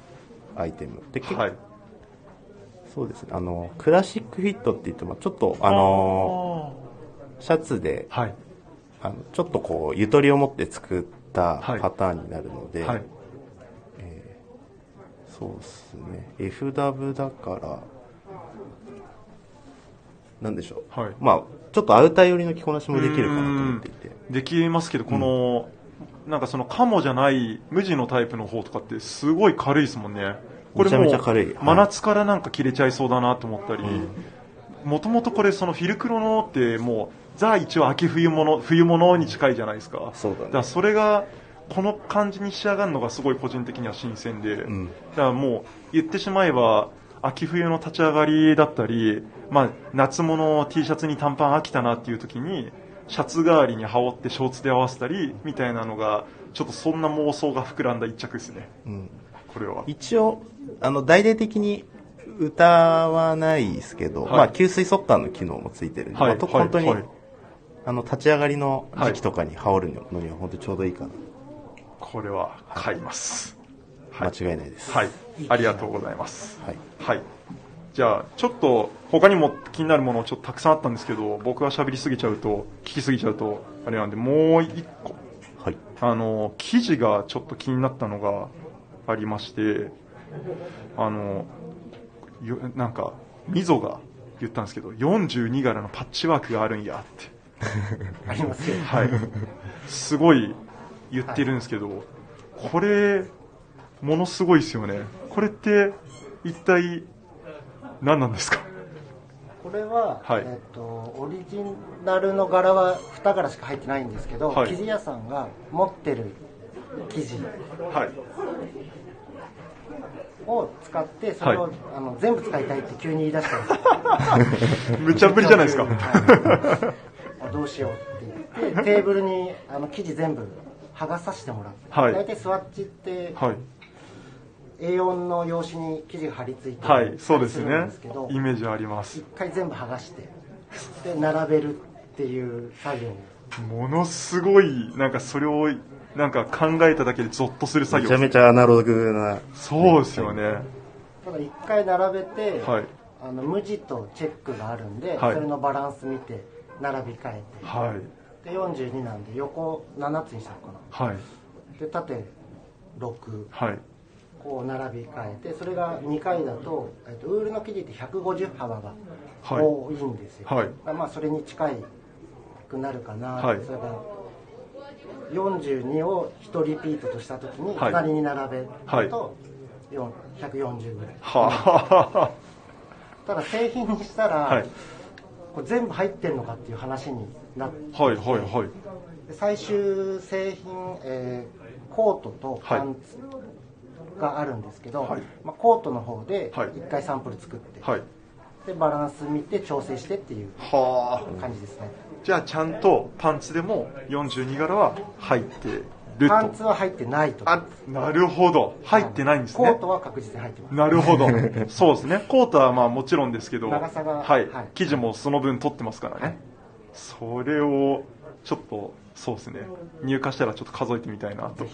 アイテムで結構、はい。そうですねあのクラシックフィットって言ってもちょっとあのシャツではい。あのちょっとこうゆとりを持って作ったはい。パターンになるので、はい。そうですね。FW だからなんでしょう、はい。まあちょっとアウター寄りの着こなしもできるかなと思っていて。できますけど、この、なんかそのカモじゃない無地のタイプの方とかってすごい軽いですもんね。これもめちゃめちゃ軽い。はい。真夏からなんか着れちゃいそうだなと思ったり、もともとこれそのフィルクロのってもうザ一応秋冬物、冬物に近いじゃないですか。そうだね。からそれがこの感じに仕上がるのがすごい個人的には新鮮で、ん。だからもう言ってしまえば秋冬の立ち上がりだったり、まあ、夏物 T シャツに短パン飽きたなっていう時にシャツ代わりに羽織ってショーツで合わせたりみたいなのがちょっとそんな妄想が膨らんだ一着ですね。うん。これは。一応、あの、大々的に歌わないですけど、はい。まあ、吸水速乾の機能もついてるんで、はい。まあと本当に、はいあの、立ち上がりの時期とかに羽織るのには本当にちょうどいいかな。これは買います間違いないです。はいありがとうございますはい。はい。じゃあ、ちょっと、他にも気になるものちょっとたくさんあったんですけど、僕が喋りすぎちゃうと、聞きすぎちゃうと、あれなんで、もう一個、はい。あの、記事がちょっと気になったのがありまして、あの、よなんか、みぞが言ったんですけど、42柄のパッチワークがあるんやって。ありますよはい。すごい言ってるんですけど、これ、ものすごいですよね。これって、一体、何なんですか？これは、はいえっとオリジナルの柄は2柄しか入ってないんですけど、はい生地屋さんが持ってる生地はい。を使ってそれを、はいあの全部使いたいって急に言い出したんですよ 無茶ぶりじゃないですか。どうしようって言って テーブルにあの生地全部剥がさせてもらって、はい大体スワッチってはい。A4 の用紙に生地が貼り付いてはい、そうでするねんですけど。イメージあります一。回全部剥がしてで並べるっていう作業をものすごい、なんかそれを、なんか考えただけでゾッとする作業めちゃめちゃアナログな。そうですよね。ただ一回並べて、はい。あの無地とチェックがあるんで、はいそれのバランス見て並び替えて。はい。で42なんで横7つにしたの。かはい。なで縦6はい。こう並び替えてそれが2回だと、えっと、ウールの生地って150幅がはい。多いんですよ、はい。まあそれに近いくなるかな、はい。それから42を1リピートとした時にはい。隣に並べるはい。と、4 140ぐらい。はただ製品にしたら、あ。はい。これ全部入ってるのかっていう話になってはい、はい、はい。で最終製品、えーコートとパンツがあるんですけど、はいまあ、コートの方ではい1回サンプル作って、はい。でバランス見て調整してっていうはあ。感じですねじゃあちゃんとパンツでも42柄は入って。パンツは入ってないとあ、なるほど。入ってないんですねコー。トは確実に入ってますなるほど。そうですね。コートはまあもちろんですけど、長さがはいはい。生地もその分取ってますからね。はいそれを、ちょっと、そうですね。入荷したらちょっと数えてみたいなと。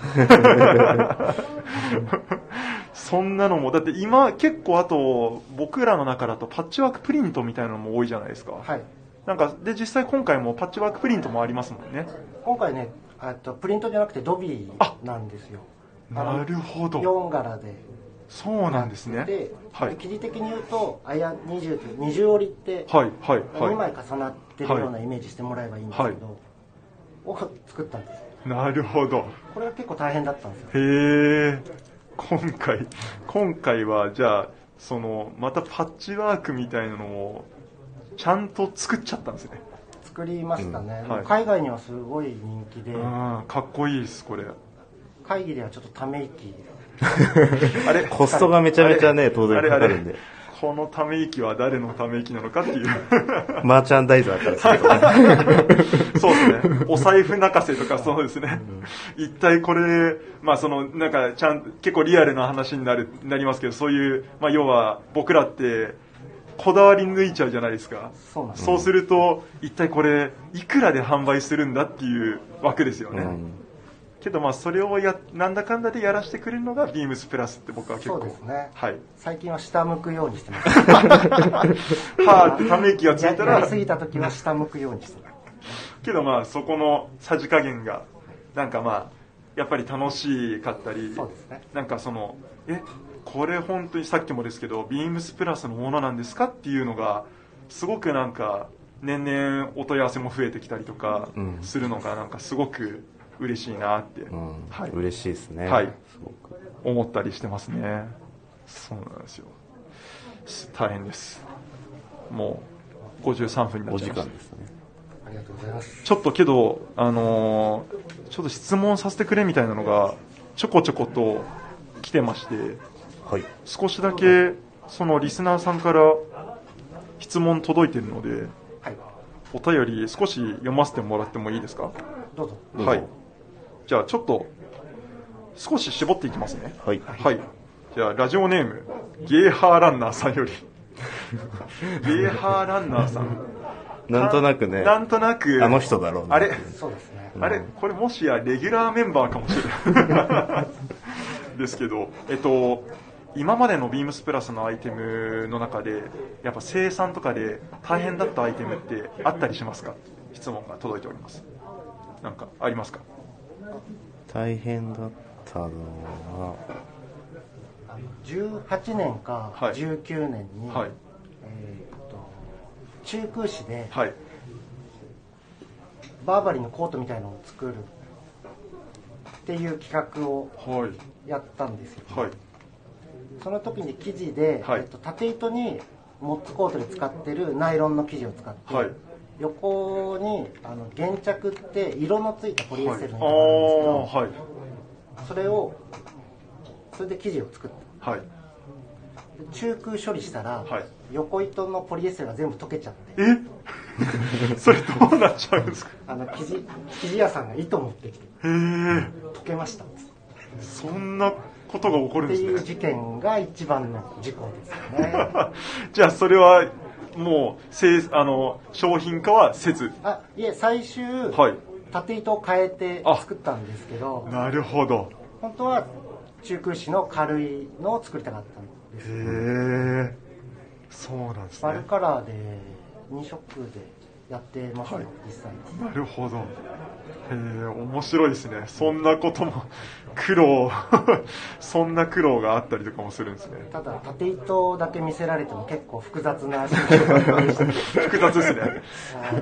そんなのも、だって今結構あと、僕らの中だとパッチワークプリントみたいなのも多いじゃないですか。はいなんか、で、実際今回もパッチワークプリントもありますもんね。今回ねあとプリントじゃなくてドビあーなんですよなるほど。4柄でそうなんですね。で、はい。生地的に言うとあや20って二重折りってはい、はい、2枚は重なってるようなイメージしてもらえばいいんですけど、を作ったんですい。なるほど。これは結構大変だったんですよへえ。今回、今回はじゃあ、その、またパッチワークみたいなのを、ちゃんと作っちゃったんですね。作りましたね、うんはい海外にはすごい人気でうん、かっこいいです、これ。会議ではちょっとため息 あれ？コストがめちゃめちゃね、当然あれ？あれかかるんで。このため息は誰のため息なのかっていう。マーチャンダイザーからするとね。そうですね。お財布泣かせとかそうですね。一体これ、まあその、なんか、ちゃん、結構リアルな話になる、なりますけど、そういう、まあ要は、僕らって、こだわり抜いちゃうじゃないですか。そうですそうすると、一体これ、いくらで販売するんだっていう枠ですよね。うんけどまあそれをや、なんだかんだでやらせてくれるのがビームスプラスって僕は結構。そうですねはい。最近は下向くようにしてますはあってため息がついたらややり、すぎた時は下向くようにしてますけどまあそこのさじ加減がなんかまあやっぱり楽しかったりそうですねなんかそのえこれ本当にさっきもですけどビームスプラスのものなんですかっていうのがすごくなんか年々お問い合わせも増えてきたりとかうん。するのがなんかすごく嬉しいなって。うん。はい。嬉しいですね。はい。すごく。思ったりしてますね。そうなんですよ。す大変です。もう53分になおっちゃいまですね。ありがとうございます。ちょっとけど、あのーちょっと質問させてくれみたいなのが、ちょこちょこと来てまして、はい。少しだけ、そのリスナーさんから質問届いてるので、はい。お便り少し読ませてもらってもいいですか？どうぞ。はい。じゃあちょっと、少し絞っていきますね。はい。はい。じゃあ、ラジオネーム、ゲーハーランナーさんより。ゲーハーランナーさん。なんとなくね、なんとなく、あの人だろうなあれ？そうですね。あれ？これもしやレギュラーメンバーかもしれない。ですけど、えっと、今までのビームスプラスのアイテムの中で、やっぱ生産とかで大変だったアイテムってあったりしますか？質問が届いております。なんかありますか？大変だったのは、あの18年かはい19年に、はい。えーっと中空市ではい。バーバリーのコートみたいのを作るっていう企画をはい。やったんですよ、はい。その時に生地で、はい。えっと、縦糸にモッツコートで使ってるナイロンの生地を使って、はい。横にあの原着って色のついたポリエステルのがあるんですけど。それをそれで生地を作っはい。中空処理したら、はい。横糸のポリエステルが全部溶けちゃって。え？それどうなっちゃうんですか？あの生地生地屋さんが糸持ってきてへえ。溶けました。そんなことが起こるんっていうですね。事件が一番の事故ですよね。じゃあそれはもうせいあの商品化はせず。あいえ最終、はい。縦糸を変えてあ作ったんですけど。なるほど。本当は中空紙の軽いのを作りたかったんです。へえそうなんですね。カラーで2色でやってますよ、はい。実際。なるほど。へえ面白いですね。そんなことも 苦労 そんな苦労があったりとかもするんですね。ただ縦糸だけ見せられても結構複雑な 複雑ですね。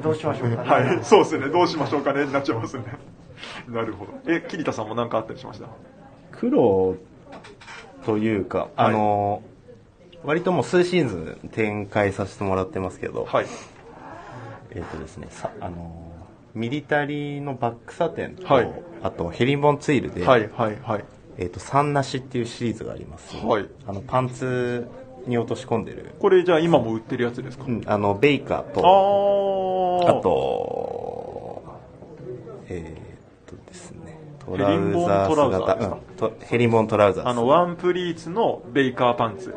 どうしましょうかね、はい。そうですね。どうしましょうかね。になっちゃいますね。なるほど。え桐田さんも何かあったりしました？苦労というか、あの、割ともう数シーズン展開させてもらってますけど、はいえっ、とですね、さあの、ミリタリーのバックサテンと、はい。あとヘリンボンツイルで、はいはいはい。えっ、と、三なしっていうシリーズがあります。はい。あの、パンツに落とし込んでる、これじゃあ今も売ってるやつですか、うん、あの、ベイカーあと、ああと、えっ、とですね、とヘリンボーントラウザーうんとヘリンボントラウザーズあの、ワンプリーツのベイカーパンツ。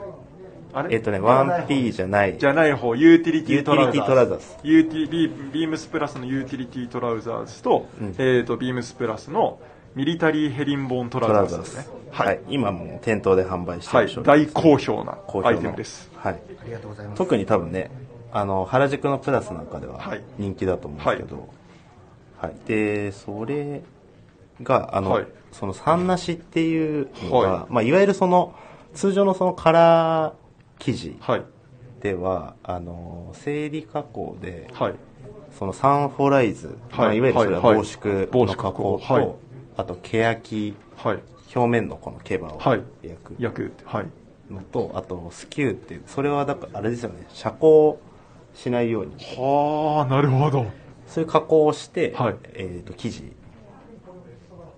あれ？えっ、とね、1P じゃない。じゃない方、ユーティリティトラウザーズ。ユーティリティトラウザーズユーティビービームスプラスのユーティリティトラウザーズと、うんえっ、と、ビームスプラスのミリタリーヘリンボーントラウザーズですね。はい、今もう店頭で販売してはい。る商品大好評な好評のアイテムです。はい。ありがとうございます特に多分ね、あの、原宿のプラスなんかでははい人気だと思うんですけど、はい。で、それが、あの、はいその三なしっていうのが、はいまあ、いわゆるその、通常のそのカラー生地はい。では、あの、生理加工で、はい。そのサンフォライズ、はいまあ、いわゆるそれははい防縮の加工と、はいあと、欅、はい。表面のこの毛羽をはい焼く焼く。はい。のと、あと、スキューっていう、それはだから、あれですよね、遮光しないように、はあ、なるほど。そういう加工をして、はいえっ、と、生地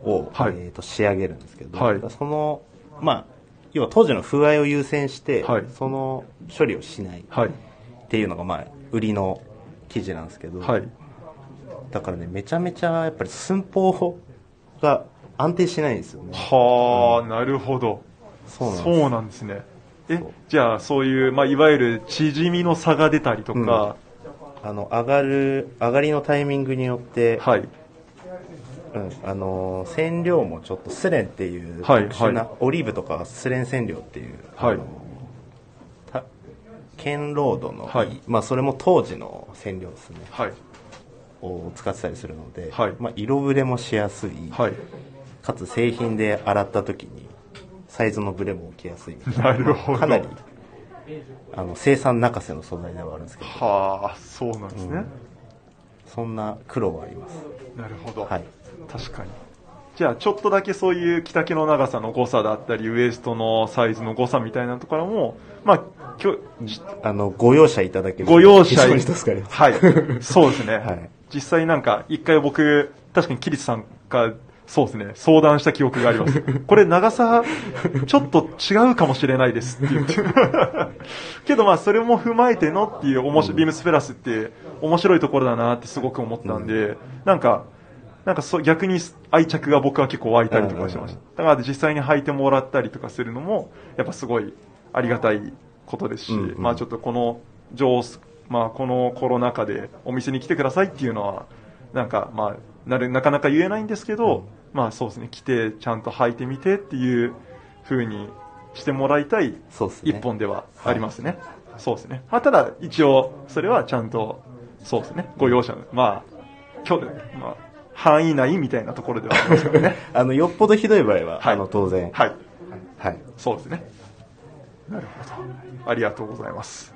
を、はいえっ、と、仕上げるんですけど、はいその、まあ、要は当時の風合いを優先して、はいその処理をしないっはい。ていうのが、まあ、売りの生地なんですけど、はい。だからね、めちゃめちゃ、やっぱり寸法が安定しないんですよね。はあ、なるほど。そうなんですね。えじゃあそういう、まあ、いわゆる縮みの差が出たりとか、あの、上がる、上がりのタイミングによって、はい。うん、あのー染料もちょっとスレンっていうはい特殊な、はオリーブとかはスレン染料っていう、はい。ケンロードの、はい。まあそれも当時の染料ですね。はい。を使ってたりするので、はい。まあ、色ブレもしやすい、はい。かつ製品で洗った時にサイズのブレも起きやすい。みたいなるほど。かなりあの生産泣かせの素材ではあるんですけど。はあ、そうなんですね。そんな苦労はあります。なるほど。はい確かに。じゃあちょっとだけそういう着丈の長さの誤差だったり、ウエストのサイズの誤差みたいなところも、まあ、今日、あの、ご容赦いただけるとご容赦に助かります。はい。そうですね。はい実際なんか、一回僕、確かにキリスさんが、そうですね、相談した記憶があります。これ長さ、ちょっと違うかもしれないですって言って。けどまあ、それも踏まえてのっていう、おもしビームスプラスって面白いところだなってすごく思ったんで、なんか、なんかそう逆に愛着が僕は結構湧いたりとかしました。だから実際に履いてもらったりとかするのも、やっぱすごいありがたいことですし、うんうんまあちょっとこの上まあこのコロナ禍でお店に来てくださいっていうのは、なんかまあ、なるなかなか言えないんですけど、まあそうですね、来てちゃんと履いてみてっていう風にしてもらいたい。一本ではありますね。そうですね。まあ、ただ、一応、それはちゃんと、そうですね、ご容赦の、まあ、今日、まあ、範囲内みたいなところではありますけどね。あの、よっぽどひどい場合は、はいあの、当然。はい。はい。そうですね。なるほど。ありがとうございます。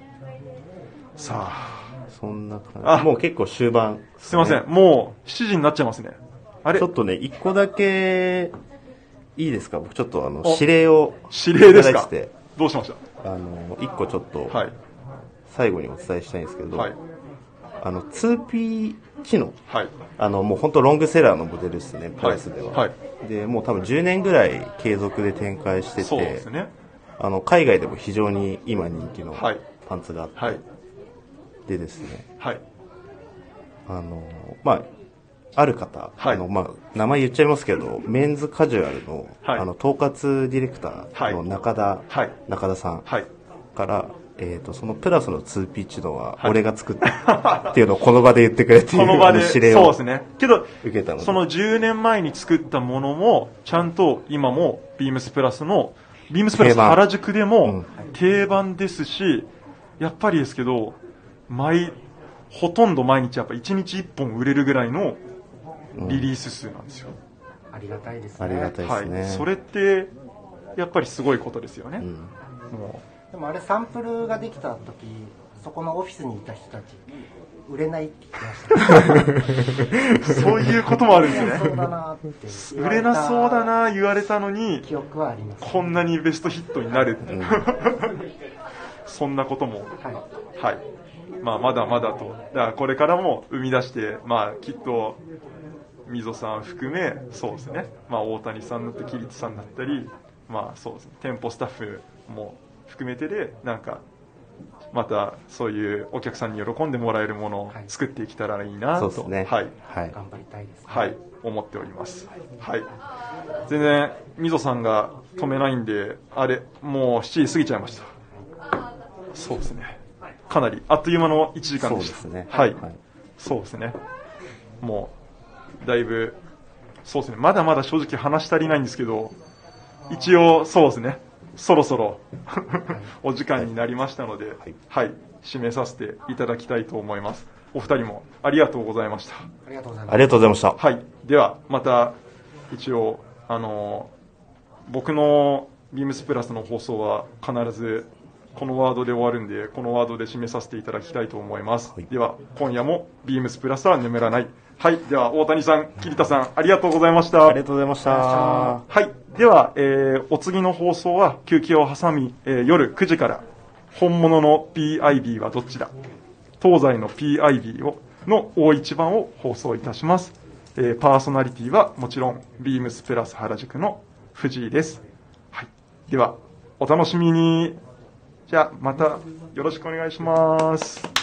さあ、そんな感あじ。もう結構終盤、すいません。もう、7時になっちゃいますね。あれ？ちょっとね、一個だけ、いいですか？僕ちょっとあの、お指令を。指令ですか？どうしましあの、一個ちょっとた、はい。最後にお伝えしたいんですけど、はい。あの、2P はい。あの、もう本当ロングセラーのモデルですね、プラスでは。はいで、もう多分10年ぐらい継続で展開しててね。あの、海外でも非常に今人気のはいパンツがあって、はい。でですね、はい。あの、まあ、ある方、はいあの、まあ、名前言っちゃいますけど、メンズカジュアルの、はいあの、統括ディレクターの中田、はい中田さんはい。から、えっ、と、そのプラスの 2P 知能ははい俺が作ったっていうのをこの場で言ってくれっていうこの場で、あ指令をそうですね。けど、受けたので。その10年前に作ったものも、ちゃんと今もビームスプラスの、ビームスプラス原宿でうもん定番ですし、やっぱりですけど、毎、ほとんど毎日やっぱ1日1本売れるぐらいのリリース数なんですよ。ありがたいですねありがたいですね。はい。それって、やっぱりすごいことですよね。うんもでもあれサンプルができた時そこのオフィスにいた人たち売れないって言ってましたう そういうこともあるんですね。そうだなって言わ売れなそうだたな言われたのに、記憶はありますこんなにベストヒットになるっていう、そんなこともはいはい。まあ、まだまだと。だから、これからも生み出して、まあ、きっと、溝さん含め、そうですね。まあ、大谷さんだったり、桐津さんだったり、まあ、そうですね。店舗スタッフも含めてで、なんか、また、そういうお客さんに喜んでもらえるものをはい作っていけたらいいなと、そうですね。はい。はい。頑張りたいです、はい、思っております。はい。全然、みぞさんが止めないんで、あれ、もう7時過ぎちゃいました。そうですね。かなり、あっという間の1時間でした。そうですねはい。はいそうですね。もう、だいぶ、そうですね。まだまだ正直話し足りないんですけど、一応、そうですね。そろそろ、お時間になりましたので、いはい、締めさせていただきたいと思います。お二人もありがとうございました。ありがとうございますありがとうございました。はい。では、また、一応、あの、僕のビームスプラスの放送は必ずこのワードで終わるんで、このワードで締めさせていただきたいと思います。はいでは、今夜もビームスプラスは眠らない。はい。では、大谷さん、桐田さん、ありがとうございました。ありがとうございました。はい。では、えー、お次の放送は休憩を挟み、えー夜9時から、本物の PIB はどっちだ？東西の PIB を、の大一番を放送いたします。えー、パーソナリティはもちろん、ビームスプラス原宿の藤井です。はい。では、お楽しみに。じゃあ、またよろしくお願いします。